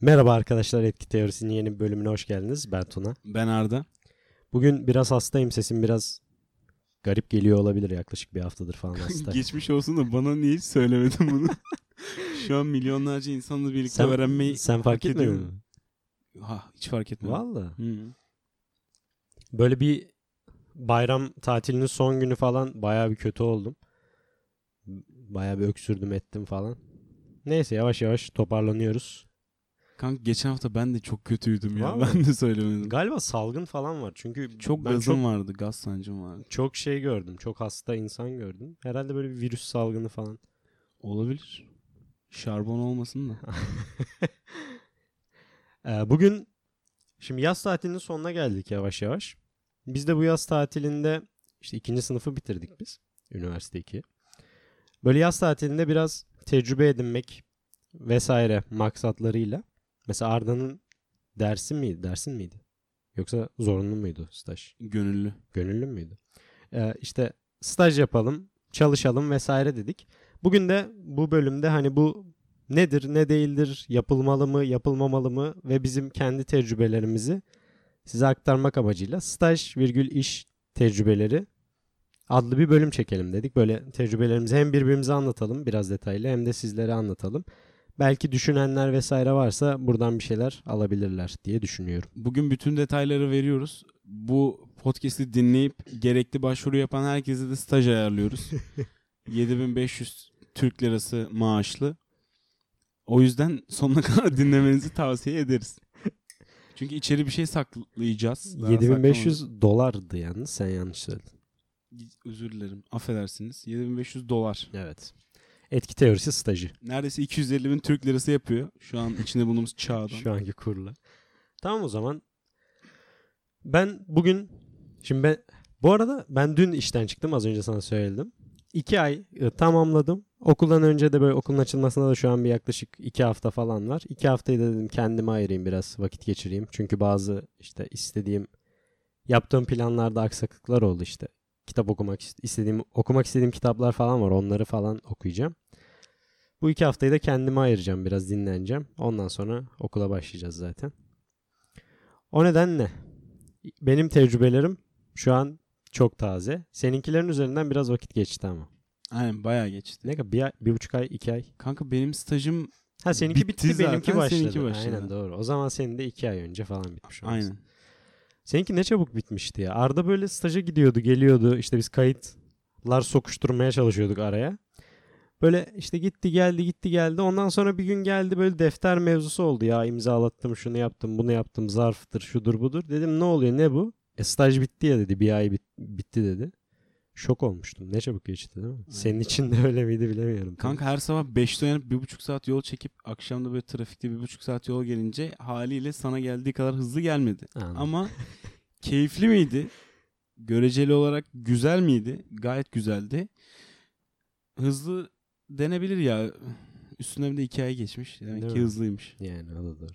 Merhaba arkadaşlar Etki Teorisi'nin yeni bir bölümüne hoş geldiniz. Ben Tuna. Ben Arda. Bugün biraz hastayım. Sesim biraz garip geliyor olabilir. Yaklaşık bir haftadır falan hasta. Geçmiş olsun da bana niye hiç söylemedin bunu? Şu an milyonlarca insanla birlikte sen, öğrenmeyi sen fark etmedin mi? Ha, hiç fark etmedim. Valla. Hı. Böyle bir bayram tatilinin son günü falan bayağı bir kötü oldum. Bayağı bir öksürdüm ettim falan. Neyse yavaş yavaş toparlanıyoruz. Kanka geçen hafta ben de çok kötüydüm ya. Vallahi. Ben de söylemedim. Galiba salgın falan var. Çünkü Çok gazım çok, vardı. Gaz sancım vardı. çok şey gördüm. Çok hasta insan gördüm. Herhalde böyle bir virüs salgını falan. Olabilir. Şarbon olmasın da. Ee, bugün şimdi yaz tatilinin sonuna geldik yavaş yavaş. Biz de bu yaz tatilinde işte ikinci sınıfı bitirdik biz. Üniversite 2. Böyle yaz tatilinde biraz tecrübe edinmek vesaire maksatlarıyla. Mesela Arda'nın dersi miydi? Dersin miydi? Yoksa zorunlu muydu staj? Gönüllü. Gönüllü müydü? Ee, işte staj yapalım, çalışalım vesaire dedik. Bugün de bu bölümde hani bu nedir, ne değildir, yapılmalı mı, yapılmamalı mı ve bizim kendi tecrübelerimizi size aktarmak amacıyla staj virgül iş tecrübeleri adlı bir bölüm çekelim dedik. Böyle tecrübelerimizi hem birbirimize anlatalım biraz detaylı hem de sizlere anlatalım. Belki düşünenler vesaire varsa buradan bir şeyler alabilirler diye düşünüyorum. Bugün bütün detayları veriyoruz. Bu podcast'i dinleyip gerekli başvuru yapan herkese de staj ayarlıyoruz. 7500 Türk lirası maaşlı. O yüzden sonuna kadar dinlemenizi tavsiye ederiz. Çünkü içeri bir şey saklayacağız. Daha 7500 dolardı yalnız sen yanlış söyledin. Özür dilerim. Affedersiniz. 7500 dolar. Evet. Etki teorisi stajı. Neredeyse 250 bin Türk lirası yapıyor. Şu an içinde bulunduğumuz çağdan. Şu anki kurla. Tamam o zaman. Ben bugün şimdi ben bu arada ben dün işten çıktım az önce sana söyledim. İki ay e, tamamladım. Okuldan önce de böyle okulun açılmasına da şu an bir yaklaşık iki hafta falan var. İki haftayı da dedim kendime ayırayım biraz vakit geçireyim. Çünkü bazı işte istediğim yaptığım planlarda aksaklıklar oldu işte. Kitap okumak ist- istediğim okumak istediğim kitaplar falan var. Onları falan okuyacağım. Bu iki haftayı da kendime ayıracağım. Biraz dinleneceğim. Ondan sonra okula başlayacağız zaten. O nedenle benim tecrübelerim şu an çok taze. Seninkilerin üzerinden biraz vakit geçti ama. Aynen bayağı geçti. Ne kadar? Bir, ay, bir buçuk ay, iki ay. Kanka benim stajım Ha seninki bitti, Bitti benimki zaten, başladı. seninki başladı. Aynen doğru. O zaman senin de iki ay önce falan bitmiş olması. aynen. Seninki ne çabuk bitmişti ya. Arda böyle staja gidiyordu, geliyordu. İşte biz kayıtlar sokuşturmaya çalışıyorduk araya. Böyle işte gitti geldi gitti geldi. Ondan sonra bir gün geldi böyle defter mevzusu oldu. Ya imzalattım şunu yaptım bunu yaptım zarftır şudur budur. Dedim ne oluyor ne bu? E staj bitti ya dedi bir ay bit- bitti dedi. Şok olmuştum. Ne çabuk geçti değil mi? Senin için de öyle miydi bilemiyorum. Kanka her sabah 5'te uyanıp 1,5 saat yol çekip akşam da böyle trafikte 1,5 saat yol gelince haliyle sana geldiği kadar hızlı gelmedi. Anladım. Ama keyifli miydi? Göreceli olarak güzel miydi? Gayet güzeldi. Hızlı denebilir ya. Üstünden bir de 2 ay geçmiş. Demek Değil ki mi? hızlıymış. Yani o da doğru.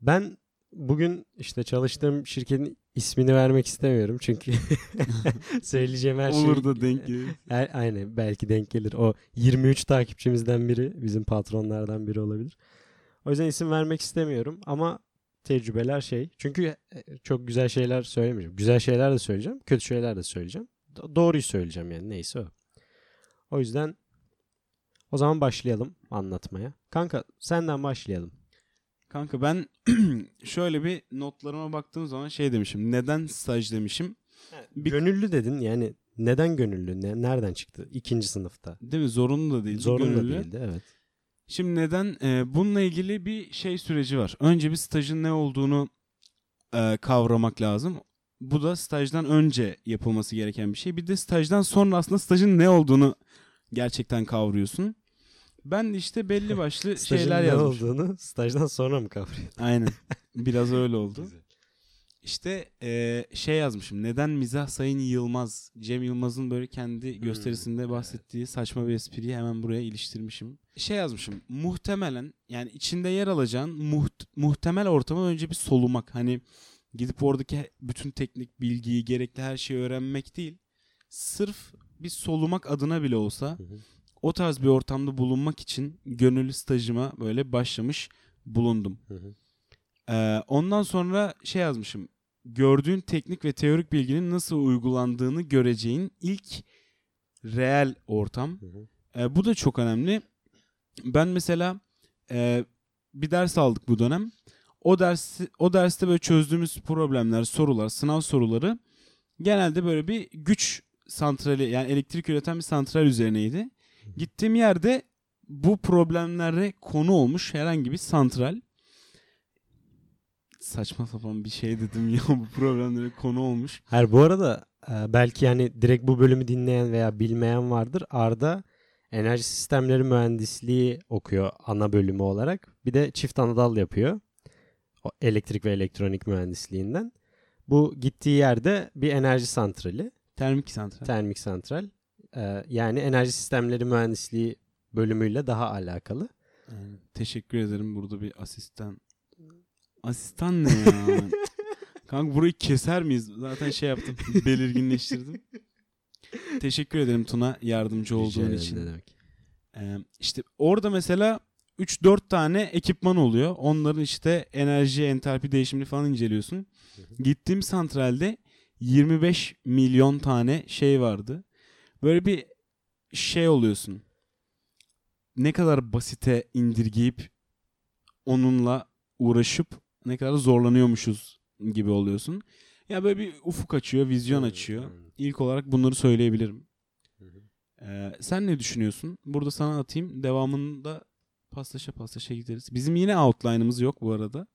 Ben bugün işte çalıştığım şirketin ismini vermek istemiyorum çünkü söyleyeceğim her şey Olur da denk gelir. Her, aynen belki denk gelir. O 23 takipçimizden biri bizim patronlardan biri olabilir. O yüzden isim vermek istemiyorum ama tecrübeler şey. Çünkü e, çok güzel şeyler söylemeyeceğim. Güzel şeyler de söyleyeceğim. Kötü şeyler de söyleyeceğim. Do- doğruyu söyleyeceğim yani neyse o. O yüzden o zaman başlayalım anlatmaya. Kanka senden başlayalım. Kanka ben şöyle bir notlarıma baktığım zaman şey demişim. Neden staj demişim. Bir- Gönüllü dedin yani neden gönüllü? Ne, nereden çıktı? İkinci sınıfta. Değil mi? Zorunlu da değil. Zorunlu gönüllü. değildi evet. Şimdi neden? Ee, bununla ilgili bir şey süreci var. Önce bir stajın ne olduğunu e, kavramak lazım. Bu da stajdan önce yapılması gereken bir şey. Bir de stajdan sonra aslında stajın ne olduğunu gerçekten kavruyorsun. Ben de işte belli başlı Stajın şeyler yazmışım. olduğunu stajdan sonra mı kavruyor? Aynen. Biraz öyle oldu. İşte e, şey yazmışım. Neden mizah Sayın Yılmaz? Cem Yılmaz'ın böyle kendi gösterisinde bahsettiği saçma bir espriyi hemen buraya iliştirmişim. Şey yazmışım. Muhtemelen yani içinde yer alacağın muht- muhtemel ortamı önce bir solumak. Hani gidip oradaki bütün teknik bilgiyi, gerekli her şeyi öğrenmek değil. Sırf bir solumak adına bile olsa Hı hı. O tarz bir ortamda bulunmak için gönüllü stajıma böyle başlamış bulundum. Hı hı. Ee, ondan sonra şey yazmışım. Gördüğün teknik ve teorik bilginin nasıl uygulandığını göreceğin ilk reel ortam. Hı hı. Ee, bu da çok önemli. Ben mesela e, bir ders aldık bu dönem. O dersi o derste böyle çözdüğümüz problemler, sorular, sınav soruları genelde böyle bir güç santrali yani elektrik üreten bir santral üzerineydi. Gittiğim yerde bu problemlere konu olmuş herhangi bir santral. Saçma sapan bir şey dedim ya bu problemlere konu olmuş. Her bu arada e, belki yani direkt bu bölümü dinleyen veya bilmeyen vardır. Arda enerji sistemleri mühendisliği okuyor ana bölümü olarak. Bir de çift anadal yapıyor. O elektrik ve elektronik mühendisliğinden. Bu gittiği yerde bir enerji santrali, Termik santral. termik santral. E, yani enerji sistemleri mühendisliği bölümüyle daha alakalı. Yani teşekkür ederim burada bir asistan. Asistan ne ya? Kanka burayı keser miyiz? Zaten şey yaptım. Belirginleştirdim. Teşekkür ederim Tuna yardımcı olduğun ederim, için. demek. Ee, işte orada mesela 3-4 tane ekipman oluyor. Onların işte enerji, entalpi değişimini falan inceliyorsun. Gittiğim santralde 25 milyon tane şey vardı. Böyle bir şey oluyorsun. Ne kadar basite indirgeyip onunla uğraşıp ne kadar zorlanıyormuşuz gibi oluyorsun. Ya böyle bir ufuk açıyor, vizyon açıyor. İlk olarak bunları söyleyebilirim. Ee, sen ne düşünüyorsun? Burada sana atayım. Devamında paslaşa paslaşa gideriz. Bizim yine outline'ımız yok bu arada.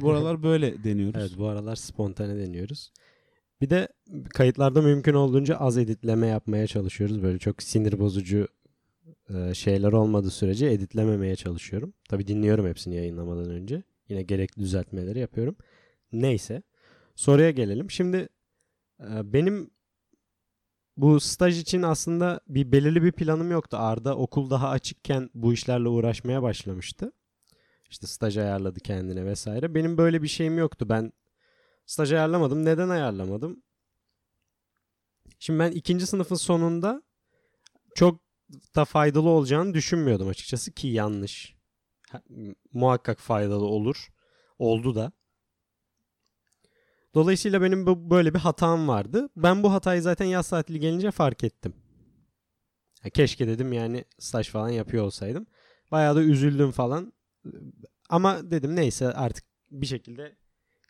Bu aralar böyle deniyoruz. Evet bu aralar spontane deniyoruz. Bir de kayıtlarda mümkün olduğunca az editleme yapmaya çalışıyoruz. Böyle çok sinir bozucu e, şeyler olmadığı sürece editlememeye çalışıyorum. Tabii dinliyorum hepsini yayınlamadan önce. Yine gerekli düzeltmeleri yapıyorum. Neyse. Soruya gelelim. Şimdi e, benim bu staj için aslında bir belirli bir planım yoktu. Arda okul daha açıkken bu işlerle uğraşmaya başlamıştı. İşte staj ayarladı kendine vesaire. Benim böyle bir şeyim yoktu. Ben staj ayarlamadım. Neden ayarlamadım? Şimdi ben ikinci sınıfın sonunda çok da faydalı olacağını düşünmüyordum açıkçası ki yanlış. Ha, muhakkak faydalı olur. Oldu da. Dolayısıyla benim bu, böyle bir hatam vardı. Ben bu hatayı zaten yaz tatili gelince fark ettim. Ya keşke dedim yani staj falan yapıyor olsaydım. Bayağı da üzüldüm falan. Ama dedim neyse artık bir şekilde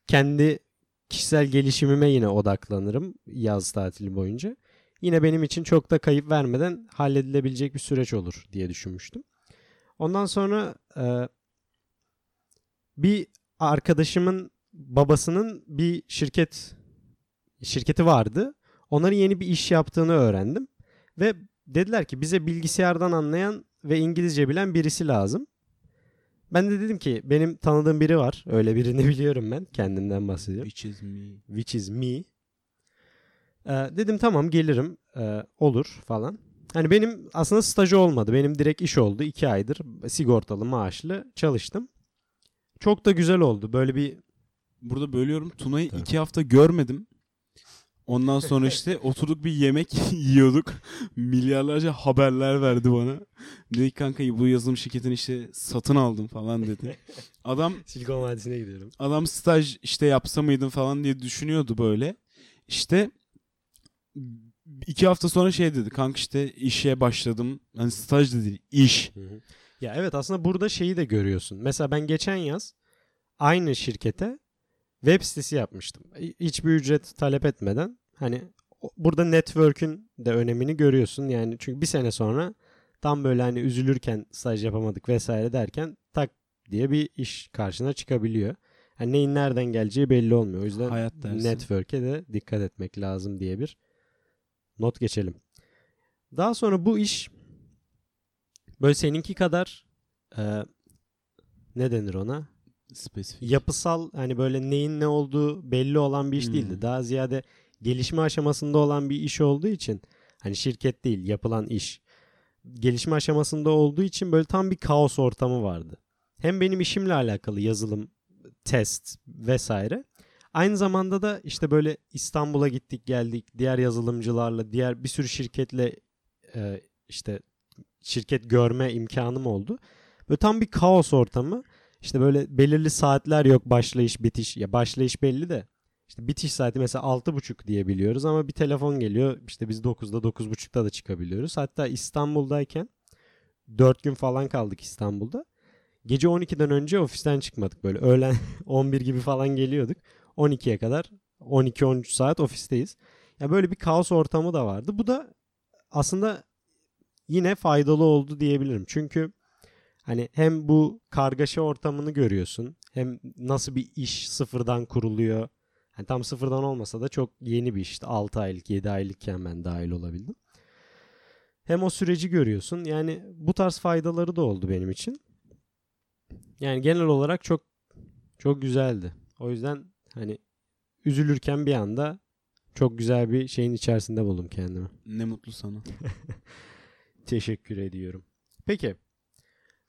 kendi kişisel gelişimime yine odaklanırım yaz tatili boyunca. Yine benim için çok da kayıp vermeden halledilebilecek bir süreç olur diye düşünmüştüm. Ondan sonra e, bir arkadaşımın babasının bir şirket şirketi vardı. Onların yeni bir iş yaptığını öğrendim ve dediler ki bize bilgisayardan anlayan ve İngilizce bilen birisi lazım. Ben de dedim ki benim tanıdığım biri var. Öyle birini biliyorum ben. Kendimden bahsediyorum. Which is me. Which is me. Ee, dedim tamam gelirim. Ee, olur falan. Hani benim aslında stajı olmadı. Benim direkt iş oldu. iki aydır sigortalı maaşlı çalıştım. Çok da güzel oldu. Böyle bir Burada bölüyorum. Tuna'yı Tabii. iki hafta görmedim. Ondan sonra işte oturduk bir yemek yiyorduk. Milyarlarca haberler verdi bana. Dedi kanka bu yazılım şirketini işte satın aldım falan dedi. Adam Silikon Vadisi'ne gidiyorum. adam staj işte yapsa mıydın falan diye düşünüyordu böyle. İşte iki hafta sonra şey dedi. Kanka işte işe başladım. Hani staj da değil iş. Ya evet aslında burada şeyi de görüyorsun. Mesela ben geçen yaz aynı şirkete web sitesi yapmıştım. Hi- Hiçbir ücret talep etmeden. Hani burada network'ün de önemini görüyorsun. Yani çünkü bir sene sonra tam böyle hani üzülürken staj yapamadık vesaire derken tak diye bir iş karşına çıkabiliyor. Hani neyin nereden geleceği belli olmuyor. O yüzden Hayat dersi. network'e de dikkat etmek lazım diye bir not geçelim. Daha sonra bu iş böyle seninki kadar e, ne denir ona? Spesifik. Yapısal hani böyle neyin ne olduğu belli olan bir iş Hmm. değildi. Daha ziyade gelişme aşamasında olan bir iş olduğu için hani şirket değil yapılan iş gelişme aşamasında olduğu için böyle tam bir kaos ortamı vardı. Hem benim işimle alakalı yazılım, test vesaire. Aynı zamanda da işte böyle İstanbul'a gittik geldik diğer yazılımcılarla diğer bir sürü şirketle e, işte şirket görme imkanım oldu. Böyle tam bir kaos ortamı. İşte böyle belirli saatler yok başlayış bitiş. Ya başlayış belli de işte bitiş saati mesela 6.30 diye biliyoruz ama bir telefon geliyor. İşte biz 9'da 9.30'da da çıkabiliyoruz. Hatta İstanbul'dayken 4 gün falan kaldık İstanbul'da. Gece 12'den önce ofisten çıkmadık böyle. Öğlen 11 gibi falan geliyorduk. 12'ye kadar 12-13 saat ofisteyiz. Ya böyle bir kaos ortamı da vardı. Bu da aslında yine faydalı oldu diyebilirim. Çünkü hani hem bu kargaşa ortamını görüyorsun. Hem nasıl bir iş sıfırdan kuruluyor. Yani tam sıfırdan olmasa da çok yeni bir işte 6 aylık 7 aylıkken ben dahil olabildim. Hem o süreci görüyorsun. Yani bu tarz faydaları da oldu benim için. Yani genel olarak çok çok güzeldi. O yüzden hani üzülürken bir anda çok güzel bir şeyin içerisinde buldum kendimi. Ne mutlu sana. Teşekkür ediyorum. Peki.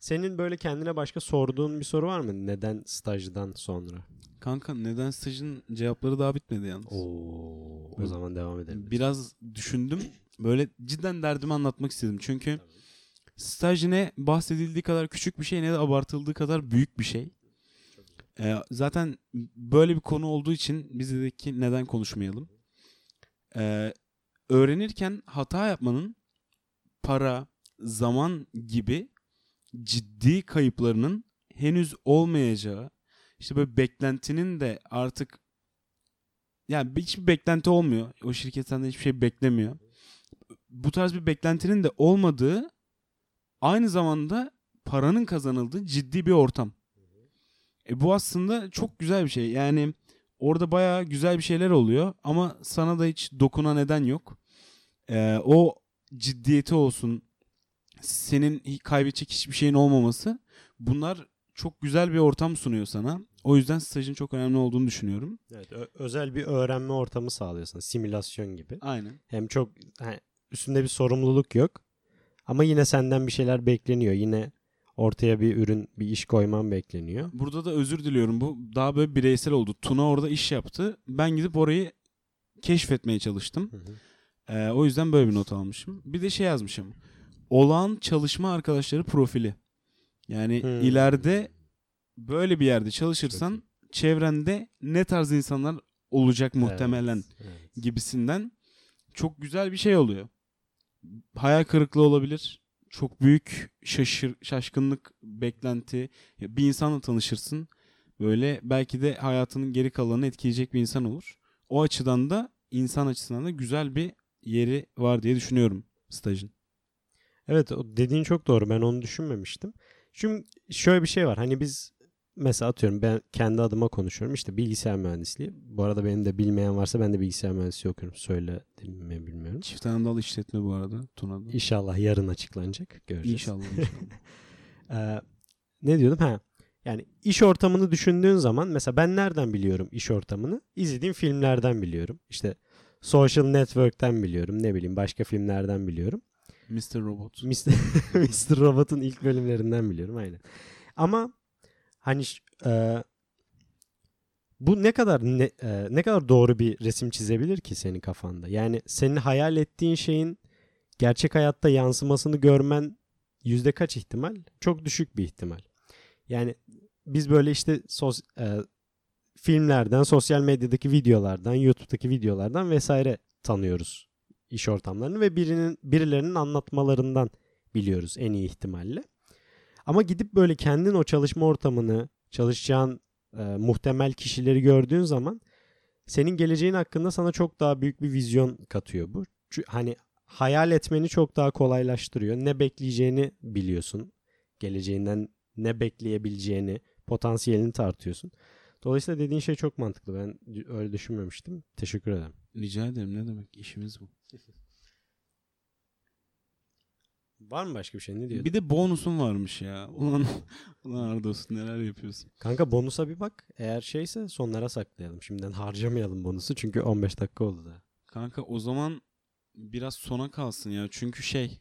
Senin böyle kendine başka sorduğun bir soru var mı? Neden stajdan sonra? Kanka neden stajın cevapları daha bitmedi yalnız. Oo, o zaman devam edelim. Biraz düşündüm. Böyle cidden derdimi anlatmak istedim. Çünkü staj ne bahsedildiği kadar küçük bir şey ne de abartıldığı kadar büyük bir şey. Ee, zaten böyle bir konu olduğu için biz dedik ki neden konuşmayalım. Ee, öğrenirken hata yapmanın para, zaman gibi ciddi kayıplarının henüz olmayacağı, işte böyle beklentinin de artık yani hiçbir beklenti olmuyor. O şirket senden hiçbir şey beklemiyor. Bu tarz bir beklentinin de olmadığı aynı zamanda paranın kazanıldığı ciddi bir ortam. E bu aslında çok güzel bir şey. Yani orada bayağı güzel bir şeyler oluyor ama sana da hiç dokuna neden yok. Ee, o ciddiyeti olsun, senin kaybedecek hiçbir şeyin olmaması bunlar çok güzel bir ortam sunuyor sana. O yüzden stajın çok önemli olduğunu düşünüyorum. Evet, ö- özel bir öğrenme ortamı sağlıyorsun. Simülasyon gibi. Aynen. Hem çok hani üstünde bir sorumluluk yok. Ama yine senden bir şeyler bekleniyor. Yine ortaya bir ürün, bir iş koyman bekleniyor. Burada da özür diliyorum. Bu daha böyle bireysel oldu. Tuna orada iş yaptı. Ben gidip orayı keşfetmeye çalıştım. Hı hı. Ee, o yüzden böyle bir not almışım. Bir de şey yazmışım. Olağan çalışma arkadaşları profili. Yani Hmm. ileride böyle bir yerde çalışırsan çevrende ne tarz insanlar olacak muhtemelen Evet, evet. gibisinden çok güzel bir şey oluyor. Hayal kırıklığı olabilir. Çok büyük şaşır, şaşkınlık, beklenti. Bir insanla tanışırsın. Böyle belki de hayatının geri kalanını etkileyecek bir insan olur. O açıdan da insan açısından da güzel bir yeri var diye düşünüyorum stajın. Evet o dediğin çok doğru. Ben onu düşünmemiştim. Çünkü şöyle bir şey var. Hani biz mesela atıyorum ben kendi adıma konuşuyorum. İşte bilgisayar mühendisliği. Bu arada benim de bilmeyen varsa ben de bilgisayar mühendisliği okuyorum. Söyledim mi bilmiyorum. Çift anadal işletme bu arada Tuna'da. İnşallah yarın açıklanacak. Göreceğiz. İnşallah. inşallah. Ee, ne diyordum? Ha. Yani iş ortamını düşündüğün zaman mesela ben nereden biliyorum iş ortamını? İzlediğim filmlerden biliyorum. İşte Social Network'ten biliyorum. Ne bileyim başka filmlerden biliyorum. Mr. Robot. Mr. Mr. Robot'un ilk bölümlerinden biliyorum aynen. Ama hani e, bu ne kadar ne, e, ne kadar doğru bir resim çizebilir ki senin kafanda? Yani senin hayal ettiğin şeyin gerçek hayatta yansımasını görmen yüzde kaç ihtimal? Çok düşük bir ihtimal. Yani biz böyle işte sos, e, filmlerden, sosyal medyadaki videolardan, YouTube'daki videolardan vesaire tanıyoruz iş ortamlarını ve birinin birilerinin anlatmalarından biliyoruz en iyi ihtimalle. Ama gidip böyle kendin o çalışma ortamını, çalışacağın e, muhtemel kişileri gördüğün zaman senin geleceğin hakkında sana çok daha büyük bir vizyon katıyor bu. Çünkü hani hayal etmeni çok daha kolaylaştırıyor. Ne bekleyeceğini biliyorsun. Geleceğinden ne bekleyebileceğini, potansiyelini tartıyorsun. Dolayısıyla dediğin şey çok mantıklı. Ben öyle düşünmemiştim. Teşekkür ederim. Rica ederim ne demek işimiz bu. Var mı başka bir şey? Ne diyorsun? Bir de bonusum varmış ya. Ulan, ulan Ardos neler yapıyorsun. Kanka bonusa bir bak. Eğer şeyse sonlara saklayalım. Şimdiden harcamayalım bonusu. Çünkü 15 dakika oldu da. Kanka o zaman biraz sona kalsın ya. Çünkü şey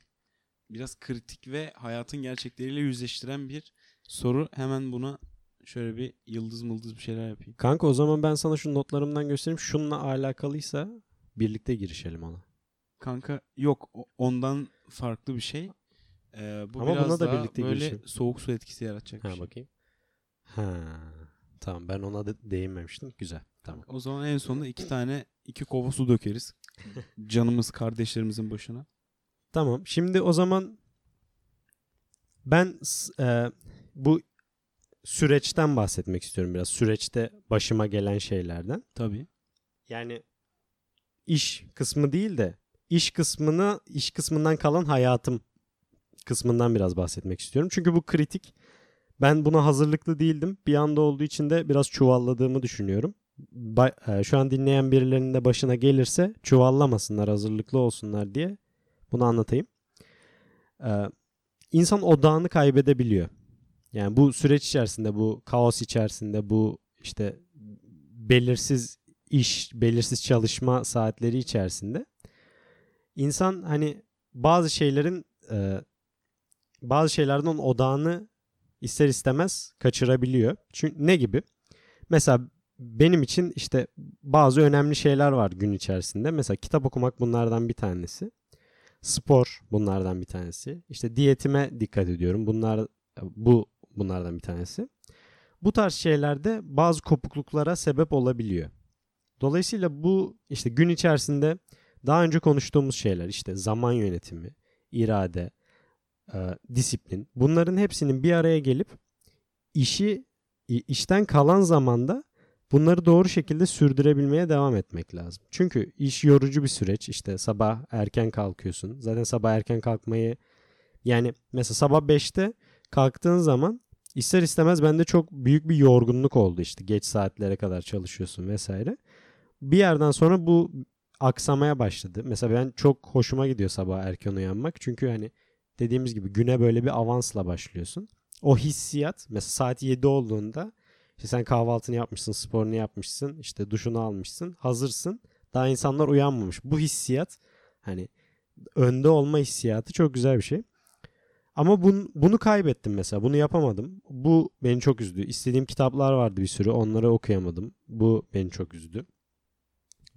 biraz kritik ve hayatın gerçekleriyle yüzleştiren bir soru. Hemen buna şöyle bir yıldız mıldız bir şeyler yapayım. Kanka o zaman ben sana şu notlarımdan göstereyim. Şununla alakalıysa birlikte girişelim ona. Kanka yok ondan farklı bir şey. Ee, bu Ama biraz buna da daha birlikte böyle girişelim. soğuk su etkisi yaratacak bir Ha şey. bakayım. Ha. Tamam ben ona da değinmemiştim. Güzel. Tamam. O zaman en sonunda iki tane iki kova su dökeriz. Canımız kardeşlerimizin başına. Tamam. Şimdi o zaman ben e, bu süreçten bahsetmek istiyorum biraz. Süreçte başıma gelen şeylerden. Tabii. Yani iş kısmı değil de iş kısmını iş kısmından kalan hayatım kısmından biraz bahsetmek istiyorum. Çünkü bu kritik. Ben buna hazırlıklı değildim. Bir anda olduğu için de biraz çuvalladığımı düşünüyorum. Ba- e, şu an dinleyen birilerinin de başına gelirse çuvallamasınlar, hazırlıklı olsunlar diye bunu anlatayım. Ee, insan odağını kaybedebiliyor. Yani bu süreç içerisinde, bu kaos içerisinde, bu işte belirsiz iş, belirsiz çalışma saatleri içerisinde insan hani bazı şeylerin e, bazı şeylerden odağını ister istemez kaçırabiliyor. Çünkü ne gibi? Mesela benim için işte bazı önemli şeyler var gün içerisinde. Mesela kitap okumak bunlardan bir tanesi. Spor bunlardan bir tanesi. İşte diyetime dikkat ediyorum. Bunlar bu bunlardan bir tanesi. Bu tarz şeylerde bazı kopukluklara sebep olabiliyor. Dolayısıyla bu işte gün içerisinde daha önce konuştuğumuz şeyler işte zaman yönetimi, irade, e, disiplin bunların hepsinin bir araya gelip işi işten kalan zamanda bunları doğru şekilde sürdürebilmeye devam etmek lazım. Çünkü iş yorucu bir süreç. İşte sabah erken kalkıyorsun. Zaten sabah erken kalkmayı yani mesela sabah 5'te kalktığın zaman ister istemez bende çok büyük bir yorgunluk oldu işte. Geç saatlere kadar çalışıyorsun vesaire. Bir yerden sonra bu aksamaya başladı. Mesela ben çok hoşuma gidiyor sabah erken uyanmak. Çünkü hani dediğimiz gibi güne böyle bir avansla başlıyorsun. O hissiyat mesela saat 7 olduğunda işte sen kahvaltını yapmışsın, sporunu yapmışsın, işte duşunu almışsın, hazırsın. Daha insanlar uyanmamış. Bu hissiyat hani önde olma hissiyatı çok güzel bir şey. Ama bun, bunu kaybettim mesela. Bunu yapamadım. Bu beni çok üzdü. İstediğim kitaplar vardı bir sürü. Onları okuyamadım. Bu beni çok üzdü.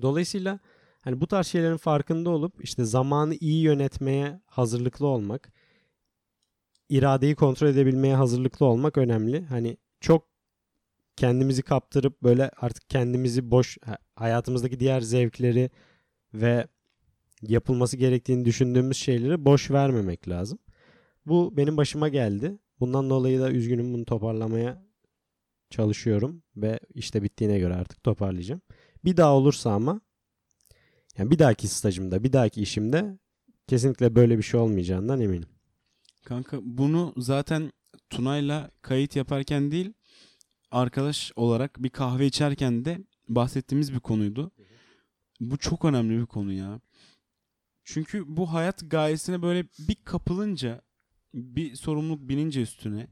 Dolayısıyla hani bu tarz şeylerin farkında olup işte zamanı iyi yönetmeye hazırlıklı olmak, iradeyi kontrol edebilmeye hazırlıklı olmak önemli. Hani çok kendimizi kaptırıp böyle artık kendimizi boş ha- hayatımızdaki diğer zevkleri ve yapılması gerektiğini düşündüğümüz şeyleri boş vermemek lazım. Bu benim başıma geldi. Bundan dolayı da üzgünüm bunu toparlamaya çalışıyorum ve işte bittiğine göre artık toparlayacağım. Bir daha olursa ama yani bir dahaki stajımda, bir dahaki işimde kesinlikle böyle bir şey olmayacağından eminim. Kanka bunu zaten Tuna'yla kayıt yaparken değil arkadaş olarak bir kahve içerken de bahsettiğimiz bir konuydu. Bu çok önemli bir konu ya. Çünkü bu hayat gayesine böyle bir kapılınca bir sorumluluk binince üstüne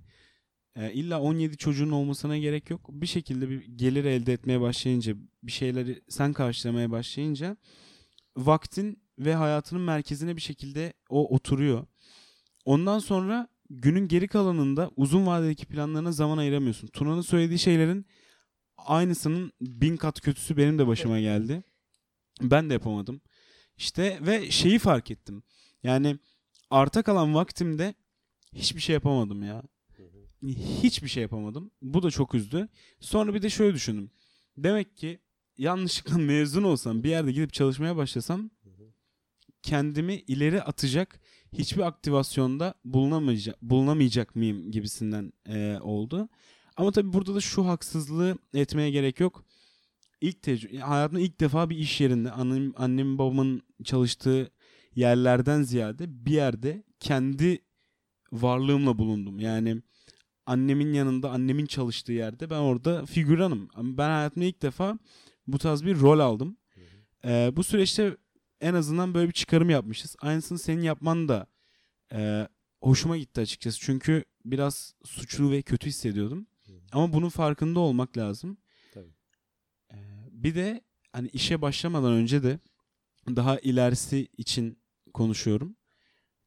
e, illa 17 çocuğun olmasına gerek yok. Bir şekilde bir gelir elde etmeye başlayınca bir şeyleri sen karşılamaya başlayınca vaktin ve hayatının merkezine bir şekilde o oturuyor. Ondan sonra günün geri kalanında uzun vadedeki planlarına zaman ayıramıyorsun. Tuna'nın söylediği şeylerin aynısının bin kat kötüsü benim de başıma geldi. Ben de yapamadım. İşte ve şeyi fark ettim. Yani arta kalan vaktimde hiçbir şey yapamadım ya. Hiçbir şey yapamadım. Bu da çok üzdü. Sonra bir de şöyle düşündüm. Demek ki yanlışlıkla mezun olsam bir yerde gidip çalışmaya başlasam kendimi ileri atacak hiçbir aktivasyonda bulunamayacak, bulunamayacak mıyım gibisinden e, oldu. Ama tabii burada da şu haksızlığı etmeye gerek yok. İlk tecrübe, hayatımda ilk defa bir iş yerinde annem, annemin babamın çalıştığı yerlerden ziyade bir yerde kendi varlığımla bulundum. Yani annemin yanında, annemin çalıştığı yerde ben orada figüranım. Ben hayatımda ilk defa bu tarz bir rol aldım. Ee, bu süreçte en azından böyle bir çıkarım yapmışız. Aynısını senin yapman da e, hoşuma gitti açıkçası. Çünkü biraz suçlu ve kötü hissediyordum. Ama bunun farkında olmak lazım. Tabii. Ee, bir de hani işe başlamadan önce de daha ilerisi için konuşuyorum.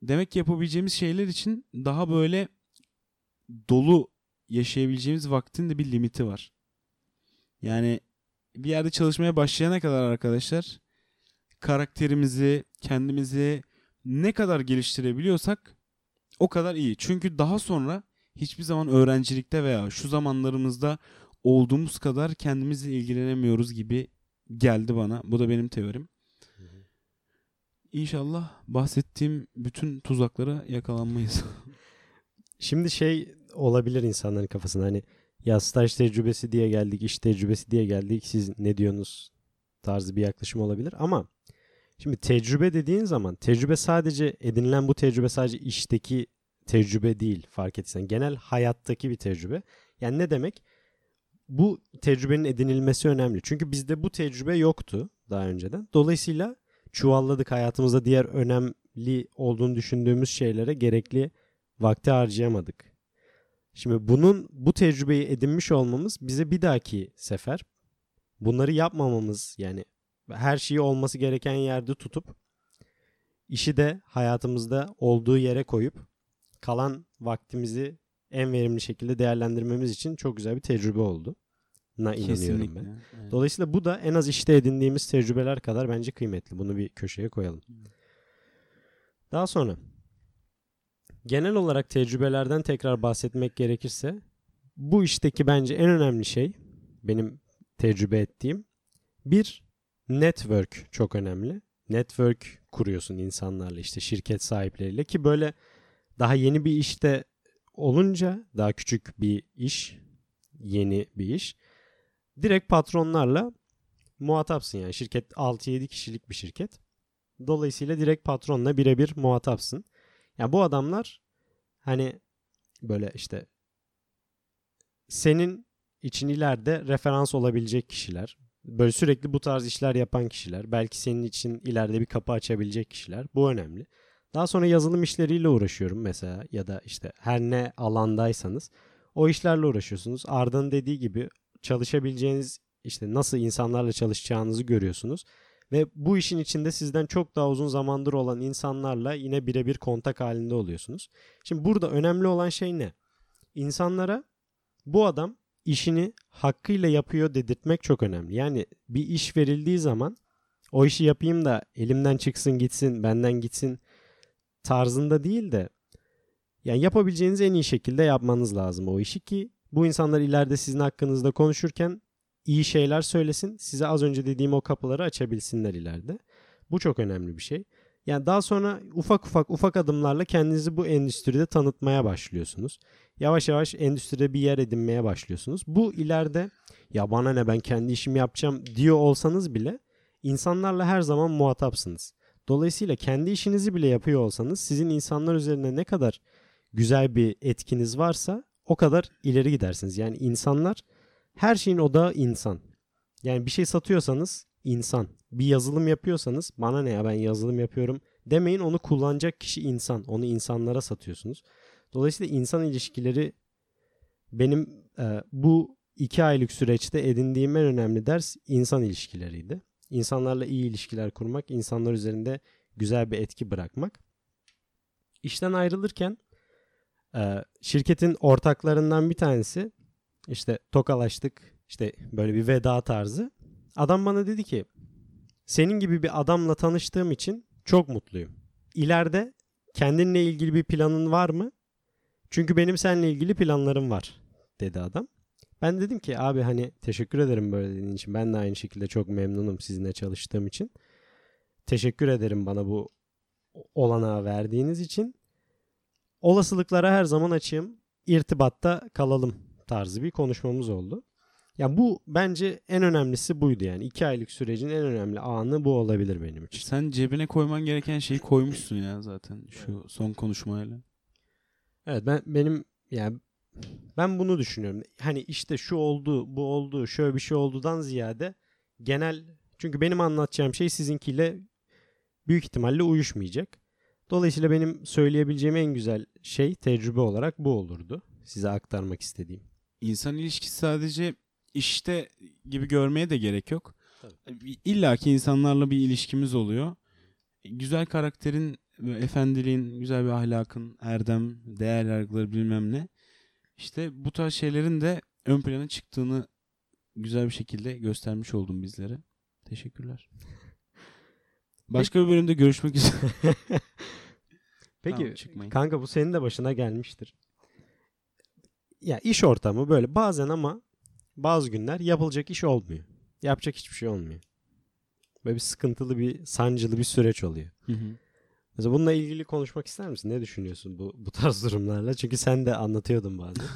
Demek ki yapabileceğimiz şeyler için daha böyle dolu yaşayabileceğimiz vaktin de bir limiti var. Yani bir yerde çalışmaya başlayana kadar arkadaşlar karakterimizi, kendimizi ne kadar geliştirebiliyorsak o kadar iyi. Çünkü daha sonra hiçbir zaman öğrencilikte veya şu zamanlarımızda olduğumuz kadar kendimizle ilgilenemiyoruz gibi geldi bana. Bu da benim teorim. İnşallah bahsettiğim bütün tuzaklara yakalanmayız. Şimdi şey olabilir insanların kafasında hani ya staj tecrübesi diye geldik, iş tecrübesi diye geldik. Siz ne diyorsunuz tarzı bir yaklaşım olabilir ama şimdi tecrübe dediğin zaman tecrübe sadece edinilen bu tecrübe sadece işteki tecrübe değil fark etsen. Genel hayattaki bir tecrübe. Yani ne demek? Bu tecrübenin edinilmesi önemli. Çünkü bizde bu tecrübe yoktu daha önceden. Dolayısıyla çuvalladık hayatımızda diğer önemli olduğunu düşündüğümüz şeylere gerekli vakti harcayamadık. Şimdi bunun bu tecrübeyi edinmiş olmamız bize bir dahaki sefer bunları yapmamamız yani her şeyi olması gereken yerde tutup işi de hayatımızda olduğu yere koyup kalan vaktimizi en verimli şekilde değerlendirmemiz için çok güzel bir tecrübe oldu. Na inanıyorum ben. Evet. Dolayısıyla bu da en az işte edindiğimiz tecrübeler kadar bence kıymetli. Bunu bir köşeye koyalım. Daha sonra genel olarak tecrübelerden tekrar bahsetmek gerekirse bu işteki bence en önemli şey benim tecrübe ettiğim bir network çok önemli. Network kuruyorsun insanlarla işte şirket sahipleriyle ki böyle daha yeni bir işte olunca daha küçük bir iş, yeni bir iş direkt patronlarla muhatapsın yani şirket 6-7 kişilik bir şirket. Dolayısıyla direkt patronla birebir muhatapsın. Ya bu adamlar hani böyle işte senin için ileride referans olabilecek kişiler. Böyle sürekli bu tarz işler yapan kişiler. Belki senin için ileride bir kapı açabilecek kişiler. Bu önemli. Daha sonra yazılım işleriyle uğraşıyorum mesela ya da işte her ne alandaysanız o işlerle uğraşıyorsunuz. Arda'nın dediği gibi çalışabileceğiniz işte nasıl insanlarla çalışacağınızı görüyorsunuz. Ve bu işin içinde sizden çok daha uzun zamandır olan insanlarla yine birebir kontak halinde oluyorsunuz. Şimdi burada önemli olan şey ne? İnsanlara bu adam işini hakkıyla yapıyor dedirtmek çok önemli. Yani bir iş verildiği zaman o işi yapayım da elimden çıksın gitsin benden gitsin tarzında değil de yani yapabileceğiniz en iyi şekilde yapmanız lazım o işi ki bu insanlar ileride sizin hakkınızda konuşurken iyi şeyler söylesin. Size az önce dediğim o kapıları açabilsinler ileride. Bu çok önemli bir şey. Yani daha sonra ufak ufak ufak adımlarla kendinizi bu endüstride tanıtmaya başlıyorsunuz. Yavaş yavaş endüstride bir yer edinmeye başlıyorsunuz. Bu ileride ya bana ne ben kendi işimi yapacağım diyor olsanız bile insanlarla her zaman muhatapsınız. Dolayısıyla kendi işinizi bile yapıyor olsanız sizin insanlar üzerine ne kadar güzel bir etkiniz varsa o kadar ileri gidersiniz. Yani insanlar her şeyin odağı insan. Yani bir şey satıyorsanız insan. Bir yazılım yapıyorsanız bana ne ya ben yazılım yapıyorum demeyin onu kullanacak kişi insan. Onu insanlara satıyorsunuz. Dolayısıyla insan ilişkileri benim e, bu iki aylık süreçte edindiğim en önemli ders insan ilişkileriydi. İnsanlarla iyi ilişkiler kurmak, insanlar üzerinde güzel bir etki bırakmak. İşten ayrılırken e, şirketin ortaklarından bir tanesi işte tokalaştık işte böyle bir veda tarzı. Adam bana dedi ki senin gibi bir adamla tanıştığım için çok mutluyum. İleride kendinle ilgili bir planın var mı? Çünkü benim seninle ilgili planlarım var dedi adam. Ben dedim ki abi hani teşekkür ederim böyle dediğin için. Ben de aynı şekilde çok memnunum sizinle çalıştığım için. Teşekkür ederim bana bu olanağı verdiğiniz için. Olasılıklara her zaman açığım. İrtibatta kalalım tarzı bir konuşmamız oldu. Ya bu bence en önemlisi buydu yani. iki aylık sürecin en önemli anı bu olabilir benim için. Sen cebine koyman gereken şeyi koymuşsun ya zaten şu son konuşmayla. Evet ben benim yani ben bunu düşünüyorum. Hani işte şu oldu, bu oldu, şöyle bir şey oldudan ziyade genel çünkü benim anlatacağım şey sizinkiyle büyük ihtimalle uyuşmayacak. Dolayısıyla benim söyleyebileceğim en güzel şey tecrübe olarak bu olurdu. Size aktarmak istediğim. İnsan ilişkisi sadece işte gibi görmeye de gerek yok. Tabii. İlla ki insanlarla bir ilişkimiz oluyor. Güzel karakterin, efendiliğin, güzel bir ahlakın, erdem, değer yargıları bilmem ne. İşte bu tarz şeylerin de ön plana çıktığını güzel bir şekilde göstermiş oldum bizlere. Teşekkürler. Başka bir bölümde görüşmek üzere. Peki Tamam, çıkmayın. kanka bu senin de başına gelmiştir. ya iş ortamı böyle bazen ama bazı günler yapılacak iş olmuyor. Yapacak hiçbir şey olmuyor. Böyle bir sıkıntılı bir sancılı bir süreç oluyor. Hı hı. Mesela bununla ilgili konuşmak ister misin? Ne düşünüyorsun bu bu tarz durumlarla? Çünkü sen de anlatıyordun bazen.